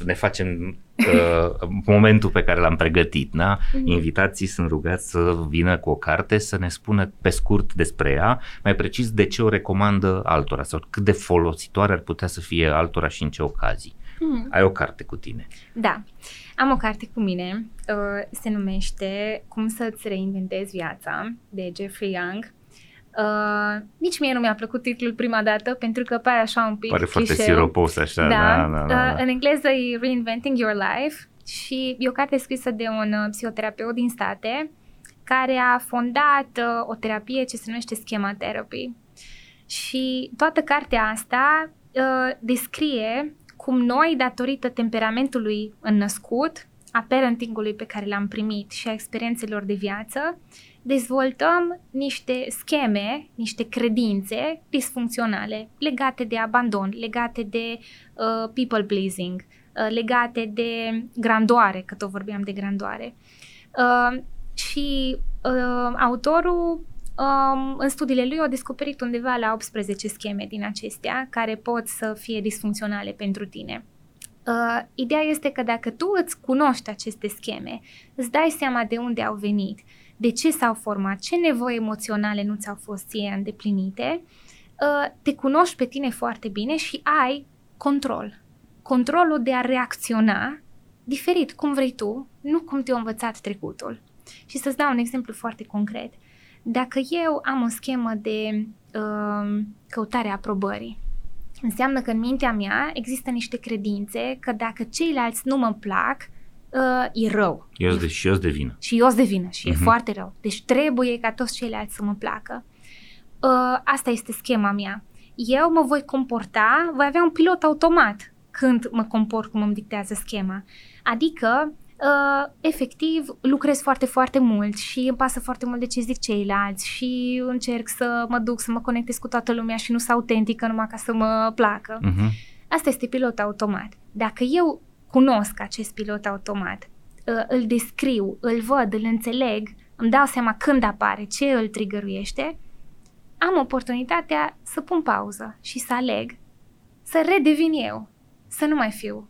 ne facem uh, momentul pe care l-am pregătit. Da? Mhm. Invitații sunt rugați să vină cu o carte, să ne spună pe scurt despre ea, mai precis de ce o recomandă altora sau cât de folositoare ar putea să fie altora și în ce ocazii. Mm. Ai o carte cu tine. Da, am o carte cu mine, uh, se numește Cum să-ți reinventezi viața, de Jeffrey Young. Uh, nici mie nu mi-a plăcut titlul prima dată pentru că pare așa un pic Pare foarte siropos așa, da. da, da, da, da. Uh, în engleză e Reinventing Your Life și e o carte scrisă de un uh, psihoterapeut din state care a fondat uh, o terapie ce se numește Schema Therapy. Și toată cartea asta uh, descrie cum noi, datorită temperamentului înnăscut, a parentingului pe care l-am primit și a experiențelor de viață, dezvoltăm niște scheme, niște credințe disfuncționale legate de abandon, legate de uh, people pleasing, uh, legate de grandoare, că tot vorbeam de grandoare. Uh, și uh, autorul um, în studiile lui a descoperit undeva la 18 scheme din acestea care pot să fie disfuncționale pentru tine. Uh, ideea este că dacă tu îți cunoști aceste scheme, îți dai seama de unde au venit, de ce s-au format, ce nevoi emoționale nu ți-au fost ție îndeplinite, uh, te cunoști pe tine foarte bine și ai control. Controlul de a reacționa diferit, cum vrei tu, nu cum te-a învățat trecutul. Și să-ți dau un exemplu foarte concret. Dacă eu am o schemă de uh, căutare a aprobării, înseamnă că în mintea mea există niște credințe că dacă ceilalți nu mă plac, uh, e rău. Eu de, și eu de vină. Și eu de vină și uh-huh. e mhm. foarte rău. Deci trebuie ca toți ceilalți să mă placă. Uh, asta este schema mea. Eu mă voi comporta, voi avea un pilot automat când mă comport cum îmi dictează schema. Adică uh, efectiv lucrez foarte, foarte mult și îmi pasă foarte mult de ce zic ceilalți și încerc să mă duc să mă conectez cu toată lumea și nu să autentică numai ca să mă placă. Uh-huh. Asta este pilot automat. Dacă eu cunosc acest pilot automat, uh, îl descriu, îl văd, îl înțeleg, îmi dau seama când apare, ce îl trigăruiește, am oportunitatea să pun pauză și să aleg să redevin eu, să nu mai fiu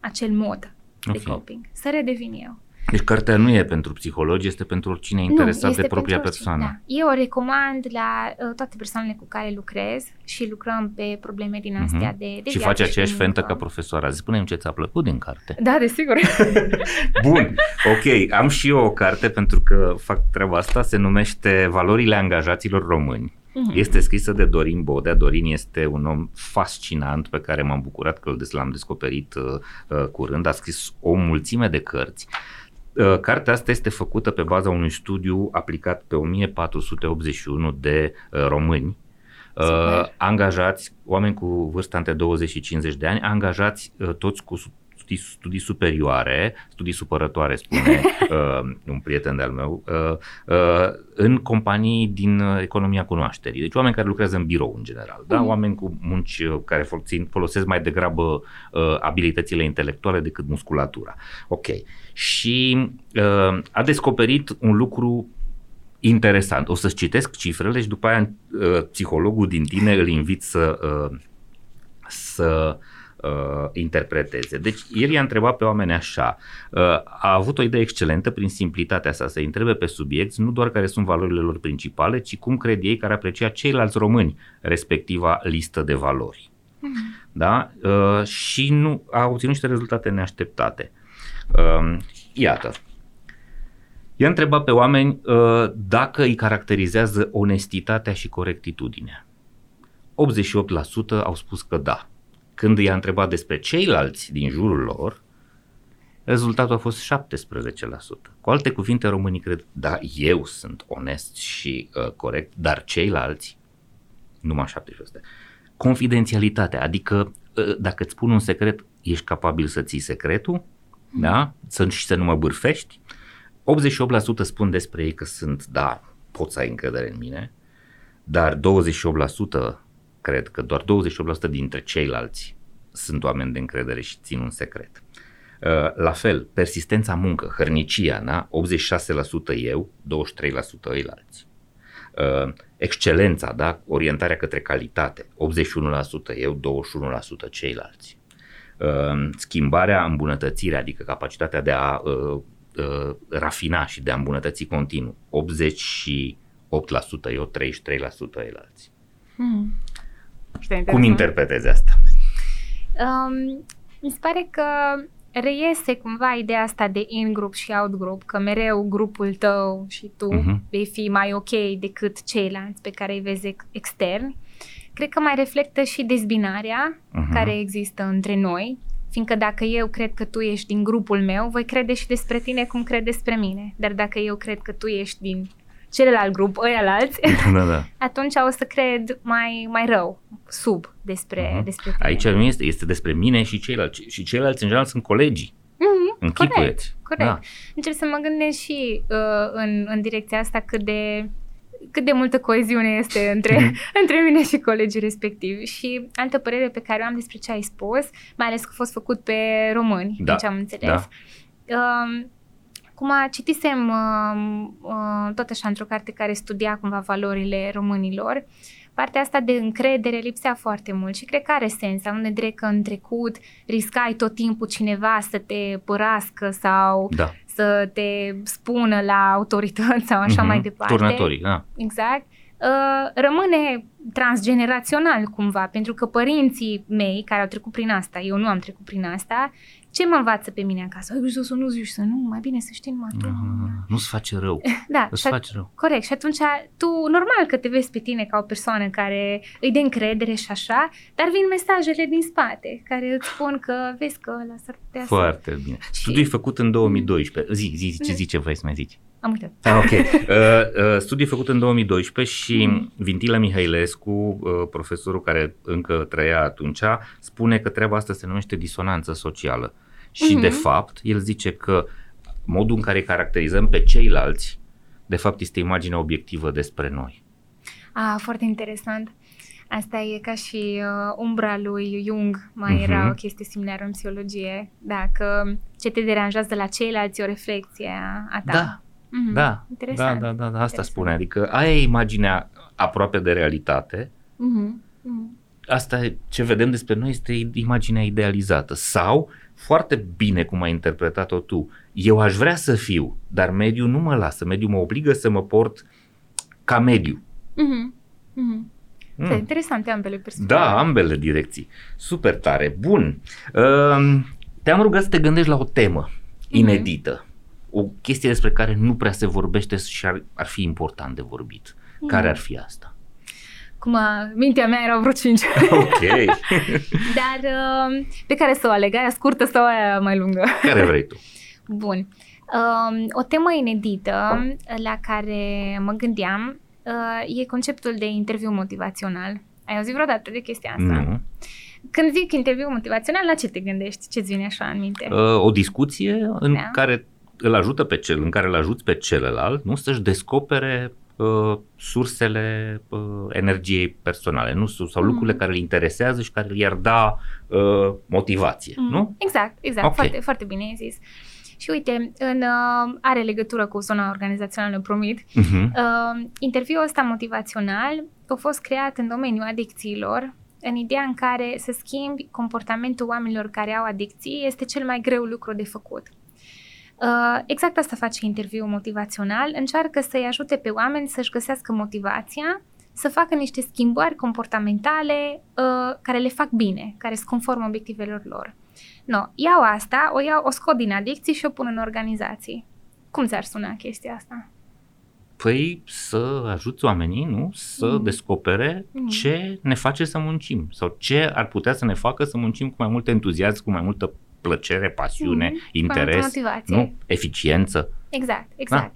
acel mod okay. de coping, să redevin eu. Deci cartea nu e pentru psihologi, este pentru oricine interesat nu, de propria persoană. Da. Eu o recomand la uh, toate persoanele cu care lucrez și lucrăm pe probleme din astea uh-huh. de, de Și faci aceeași fentă ca profesoara. Spune-mi ce ți-a plăcut din carte. Da, desigur. Bun, ok. Am și eu o carte pentru că fac treaba asta. Se numește Valorile angajaților români. Uh-huh. Este scrisă de Dorin Bodea. Dorin este un om fascinant pe care m-am bucurat că l-am descoperit uh, uh, curând. A scris o mulțime de cărți Uh, cartea asta este făcută pe baza unui studiu aplicat pe 1481 de uh, români uh, angajați, oameni cu vârsta între 20 și 50 de ani, angajați uh, toți cu studii, studii superioare, studii supărătoare, spune uh, un prieten de-al meu, uh, uh, în companii din uh, economia cunoașterii. Deci oameni care lucrează în birou în general, da? Mm. oameni cu munci uh, care folosesc, folosesc mai degrabă uh, abilitățile intelectuale decât musculatura. Ok. Și uh, a descoperit un lucru interesant. O să-ți citesc cifrele și după aia uh, psihologul din tine îl invit să, uh, să uh, interpreteze. Deci el i-a întrebat pe oameni așa, uh, a avut o idee excelentă prin simplitatea sa să întrebe pe subiecti nu doar care sunt valorile lor principale, ci cum cred ei care aprecia ceilalți români respectiva listă de valori. Mm. Da? Uh, și nu a obținut niște rezultate neașteptate. Uh, iată, I-a întrebat pe oameni uh, dacă îi caracterizează onestitatea și corectitudinea. 88% au spus că da. Când i-a întrebat despre ceilalți din jurul lor, rezultatul a fost 17%. Cu alte cuvinte, românii cred, da, eu sunt onest și uh, corect, dar ceilalți, numai 17%. Confidențialitatea, adică uh, dacă îți spun un secret, ești capabil să ții secretul, da? Să, și să nu mă bârfești. 88% spun despre ei că sunt, da, pot să ai încredere în mine, dar 28% cred că doar 28% dintre ceilalți sunt oameni de încredere și țin un secret. Uh, la fel, persistența muncă, hărnicia, da? 86% eu, 23% ei alții. Uh, excelența, da? orientarea către calitate, 81% eu, 21% ceilalți. Uh, schimbarea, îmbunătățirea, adică capacitatea de a uh, rafina și de a îmbunătăți continuu. 88% eu, 33% ei alții. Hmm. Cum interpretezi asta? Um, mi se pare că reiese cumva ideea asta de in-group și out-group, că mereu grupul tău și tu uh-huh. vei fi mai ok decât ceilalți pe care îi vezi externi. Cred că mai reflectă și dezbinarea uh-huh. care există între noi Fiindcă dacă eu cred că tu ești din grupul meu, voi crede și despre tine cum cred despre mine. Dar dacă eu cred că tu ești din celălalt grup, ăia alți, da, da. atunci o să cred mai, mai rău, sub despre, uh-huh. despre tine. Aici nu este, este despre mine și ceilalți. Și ceilalți, în general, sunt colegii. Mm-hmm, corect, corect. Da. Încerc să mă gândesc și uh, în, în direcția asta cât de cât de multă coeziune este între, mhm. între mine și colegii respectivi. Și altă părere pe care o am despre ce ai spus, mai ales că a fost făcut pe români, da. ce am înțeles. Da. Uh, cum a citisem uh, uh, tot așa într-o carte care studia cumva valorile românilor, partea asta de încredere lipsea foarte mult și cred că are sens, având de că în trecut riscai tot timpul cineva să te părască sau da să te spună la autorități sau așa mm-hmm. mai departe. Turnătorii, da. Exact. Uh, rămâne transgenerațional cumva, pentru că părinții mei care au trecut prin asta, eu nu am trecut prin asta, ce mă învață pe mine acasă? Ai să nu zici să nu, mai bine să știi numai tu. Uh, nu-ți face rău. da. Îți face rău. Corect. Și atunci tu, normal că te vezi pe tine ca o persoană care îi de încredere și așa, dar vin mesajele din spate care îți spun că vezi că ăla s-ar putea Foarte să... bine. Și... Studiul e făcut în 2012. Zi, zi, zi ce zice, vrei să mai zici? Am uitat. Ah, ok. Uh, uh, studiu făcut în 2012 și mm. Vintila Mihailescu, uh, profesorul care încă trăia atunci, spune că treaba asta se numește disonanță socială. Și mm-hmm. de fapt, el zice că modul în care caracterizăm pe ceilalți, de fapt este imaginea obiectivă despre noi. Ah, foarte interesant. Asta e ca și uh, umbra lui Jung, mai uh-huh. era o chestie similară în psihologie. Dacă ce te deranjează la ceilalți e o reflexie a ta. Da, Mm-hmm. Da, Interesant. da, da, da, da, asta Interesant. spune. Adică aia e imaginea aproape de realitate. Mm-hmm. Mm-hmm. Asta ce vedem despre noi este imaginea idealizată. Sau, foarte bine cum ai interpretat-o tu, eu aș vrea să fiu, dar mediul nu mă lasă. Mediul mă obligă să mă port ca mediu. Mm-hmm. Mm-hmm. Mm. Interesante ambele perspective. Da, ambele direcții. Super tare. Bun. Uh, te-am rugat să te gândești la o temă mm-hmm. inedită o chestie despre care nu prea se vorbește și ar, ar fi important de vorbit. Mm. Care ar fi asta? Cum a, mintea mea era vreo cinci. Ok. Dar uh, pe care să o aleg? Aia scurtă sau aia mai lungă? Care vrei tu? Bun. Um, o temă inedită la care mă gândeam uh, e conceptul de interviu motivațional. Ai auzit vreodată de chestia asta? Nu. Când zic interviu motivațional, la ce te gândești? Ce-ți vine așa în minte? Uh, o discuție în Da. care îl ajută pe cel, în care îl ajuți pe celălalt, nu să-și descopere uh, sursele uh, energiei personale, nu sau Mhm. lucrurile care îl interesează și care i-ar da uh, motivație, Mm. nu? Exact, exact. Ok. Foarte, foarte bine ai zis. Și uite, în, uh, are legătură cu zona organizațională, promit. Uh-huh. Uh, interviul ăsta motivațional a fost creat în domeniul adicțiilor, în ideea în care să schimbi comportamentul oamenilor care au adicții este cel mai greu lucru de făcut. Uh, exact asta face interviul motivațional, încearcă să-i ajute pe oameni să-și găsească motivația, să facă niște schimbări comportamentale uh, care le fac bine, care sunt conform obiectivelor lor. No, iau asta, o iau, o scot din adicții și o pun în organizații. Cum ți-ar suna chestia asta? Păi să ajuți oamenii, nu? Să Mm. descopere Mm. ce ne face să muncim sau ce ar putea să ne facă să muncim cu mai mult entuziasm, cu mai multă plăcere, pasiune, Mhm. Cu mai multă interes, motivație. nu? Eficiență. Exact, exact.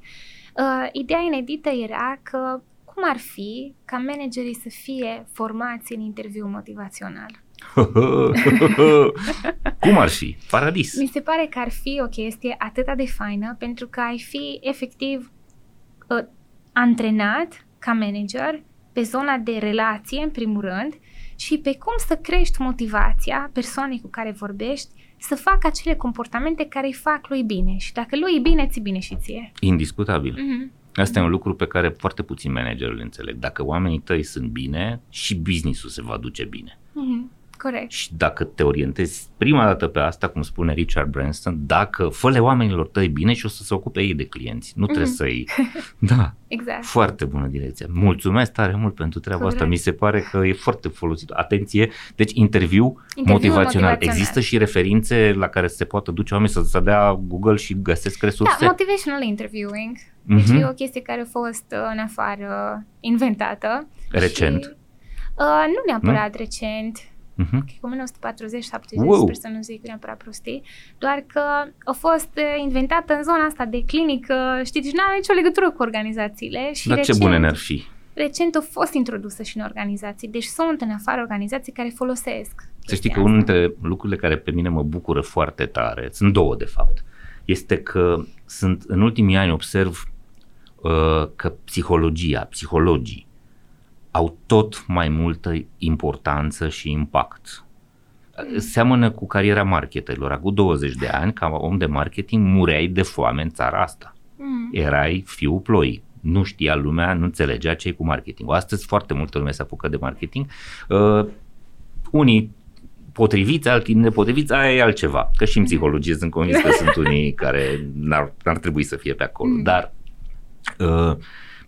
Uh, ideea inedită era că cum ar fi ca managerii să fie formați în interviu motivațional? Cum ar fi? Paradis. Mi se pare că ar fi o chestie atât de faină pentru că ai fi efectiv uh, antrenat ca manager pe zona de relație, în primul rând, și pe cum să crești motivația persoanei cu care vorbești să facă acele comportamente care îi fac lui bine. Și dacă lui e bine, ți bine și ție. Indiscutabil. Mm-hmm. Asta e un lucru pe care foarte puțin manageri îl înțeleg. Dacă oamenii tăi sunt bine, și businessul se va duce bine. Mm-hmm. Corect. Și dacă te orientezi prima dată pe asta, cum spune Richard Branson, dacă fă oamenilor tăi bine și o să se ocupe ei de clienți. Nu trebuie Mhm. să-i... Da, Exact. foarte bună direcție. Mulțumesc tare mult pentru treaba asta. Corect. Mi se pare că e foarte folosit. Atenție, deci interviu Interviul motivațional. motivațional. Există și referințe la care se poată duce oameni să, să dea Google și găsesc resurse? Da, motivational interviewing. Deci Mhm. e o chestie care a fost uh, în afară inventată. Recent. Și, uh, nu neapărat recent, Mhm. cred că 1940-70, Wow. sper să nu zic neapărat prostii, doar că a fost uh, inventată în zona asta de clinică, știi, deci nu are nicio legătură cu organizațiile. Și Dar ce recent, bune ne-ar fi? Recent a fost introdusă și în organizații, deci sunt în afară organizații care folosesc. Să știi chestia că unul asta. dintre lucrurile care pe mine mă bucură foarte tare, sunt două de fapt, este că sunt în ultimii ani observ uh, că psihologia, psihologii au tot mai multă importanță și impact. Seamănă cu cariera marketerilor. Acum 20 de ani, ca om de marketing, mureai de foame în țara asta. Mm. Erai fiul ploii. Nu știa lumea, nu înțelegea ce cu marketing. Astăzi foarte multă lume se apucă de marketing. Uh, unii potriviți, alții nepotriviți, aia e altceva. Că și în psihologie sunt convins că sunt unii care n-ar, n-ar trebui să fie pe acolo. Mm. Dar uh,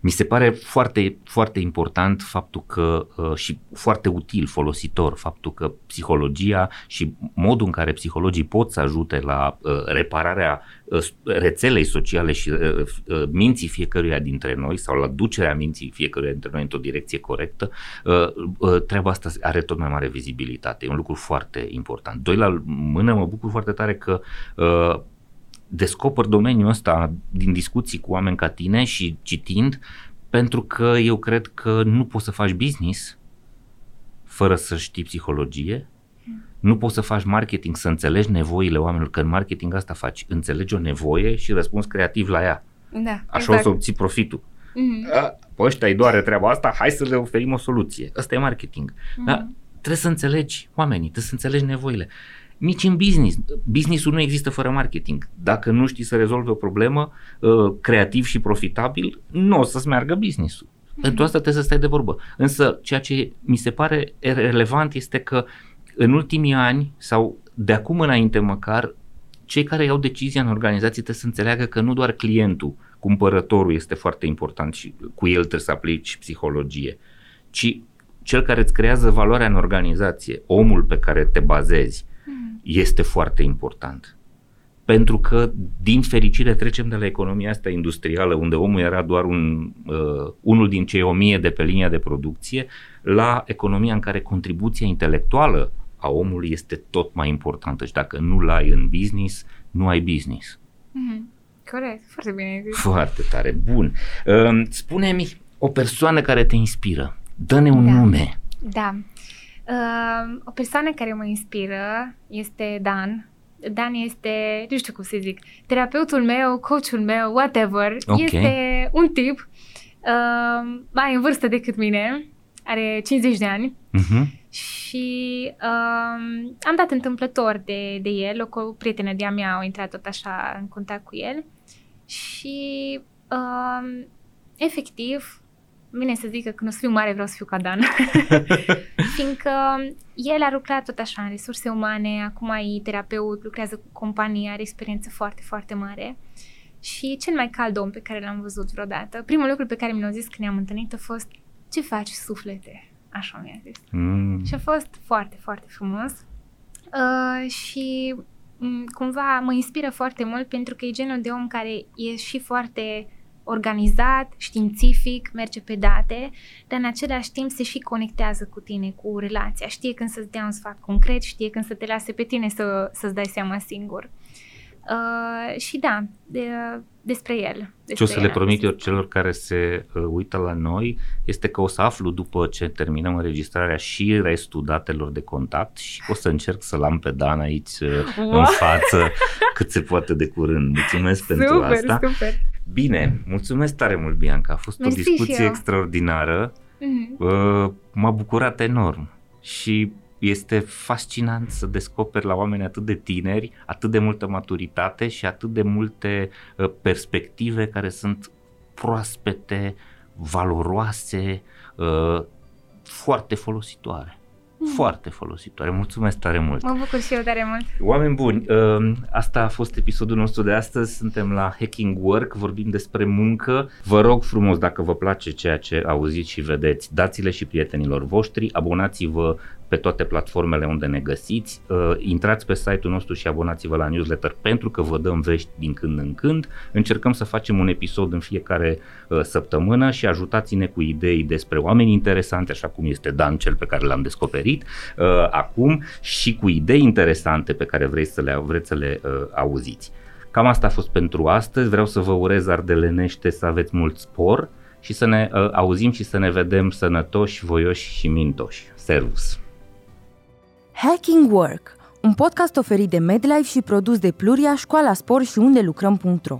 mi se pare foarte, foarte important faptul că uh, și foarte util, folositor, faptul că psihologia și modul în care psihologii pot să ajute la uh, repararea uh, rețelei sociale și uh, uh, minții fiecăruia dintre noi sau la ducerea minții fiecăruia dintre noi într-o direcție corectă, uh, uh, treaba asta are tot mai mare vizibilitate. E un lucru foarte important. Doi la mână, mă bucur foarte tare că uh, descoper domeniul ăsta din discuții cu oameni ca tine și citind, pentru că eu cred că nu poți să faci business fără să știi psihologie, nu poți să faci marketing, să înțelegi nevoile oamenilor, că în marketing asta faci, înțelegi o nevoie și răspunzi creativ la ea. Da, Așa o să obții profitul. Mhm. A, Pe ăștia îi doare treaba asta, hai să le oferim o soluție. Asta e marketing. Mhm. Da? Trebuie să înțelegi oamenii, trebuie să înțelegi nevoile. Nici în business. Businessul nu există fără marketing. Dacă nu știi să rezolvi o problemă uh, creativ și profitabil, nu o să-ți meargă businessul. Pentru asta trebuie să stai de vorbă. Însă, ceea ce mi se pare relevant este că în ultimii ani sau de acum înainte măcar, cei care iau decizia în organizație trebuie să înțeleagă că nu doar clientul, cumpărătorul este foarte important și cu el trebuie să aplici psihologie, ci cel care îți creează valoarea în organizație, omul pe care te bazezi, Mhm. Este foarte important. Pentru că, din fericire, trecem de la economia asta industrială, unde omul era doar un, uh, unul din cei o mie de pe linia de producție, la economia în care contribuția intelectuală a omului este tot mai importantă și dacă nu l-ai în business, nu ai business. Mhm. Corect, foarte bine zis. Foarte tare, bun. Uh, spune-mi o persoană care te inspiră. Dă-ne un Da. nume. Da. Uh, o persoană care mă inspiră este Dan. Dan este, nu știu cum să zic, terapeutul meu, coachul meu, whatever. Ok. Este un tip uh, mai în vârstă decât mine, are 50 de ani Uh-huh. și uh, am dat întâmplător de, de el, o co- prietenă de-a mea au intrat tot așa în contact cu el și uh, efectiv, vine să zic că când o să fiu mare vreau să fiu ca Dan, fiindcă el a lucrat tot așa în resurse umane, acum e terapeut, lucrează cu companii, are experiență foarte, foarte mare și e cel mai cald om pe care l-am văzut vreodată. Primul lucru pe care mi l-au zis când ne-am întâlnit a fost ce faci suflete? Așa mi-a zis. Mm. Și a fost foarte, foarte frumos. Uh, și m, cumva mă inspiră foarte mult pentru că e genul de om care e și foarte organizat, științific, merge pe date, dar în același timp se și conectează cu tine, cu relația. Știe când să-ți dea un sfat concret, știe când să te lase pe tine să, să-ți dai seama singur. Uh, și da, de, despre el. Ce Despre o să le el am promit zis. eu celor care se uh, uită la noi este că o să aflu după ce terminăm înregistrarea și restul datelor de contact și o să încerc să-l am pe Dan aici uh, în Wow! față cât se poate de curând. Mulțumesc pentru Super, asta. super. Bine, mulțumesc tare mult, Bianca. A fost Mersi o și discuție eu. extraordinară. Mhm. Uh, m-a bucurat enorm și este fascinant să descoperi la oameni atât de tineri, atât de multă maturitate și atât de multe uh, perspective care sunt proaspete, valoroase, uh, foarte folositoare. Foarte folositoare. Mulțumesc tare mult! Mă bucur și eu tare mult. Oameni buni, uh, asta a fost episodul nostru de astăzi. Suntem la Hacking Work, vorbim despre muncă. Vă rog frumos, dacă vă place ceea ce auziți și vedeți, dați-le și prietenilor voștri, abonați-vă pe toate platformele unde ne găsiți, uh, intrați pe site-ul nostru și abonați-vă la newsletter pentru că vă dăm vești din când în când. Încercăm să facem un episod în fiecare uh, săptămână și ajutați-ne cu idei despre oameni interesante, așa cum este Dan, cel pe care l-am descoperit uh, acum, și cu idei interesante pe care vreți să le, vreți să le uh, auziți. Cam asta a fost pentru astăzi. Vreau să vă urez ardelenește să aveți mult spor și să ne uh, auzim și să ne vedem sănătoși, voioși și mintoși. Servus! Hacking Work, un podcast oferit de MedLife și produs de Pluria, Școala Spor și unde lucrăm.ro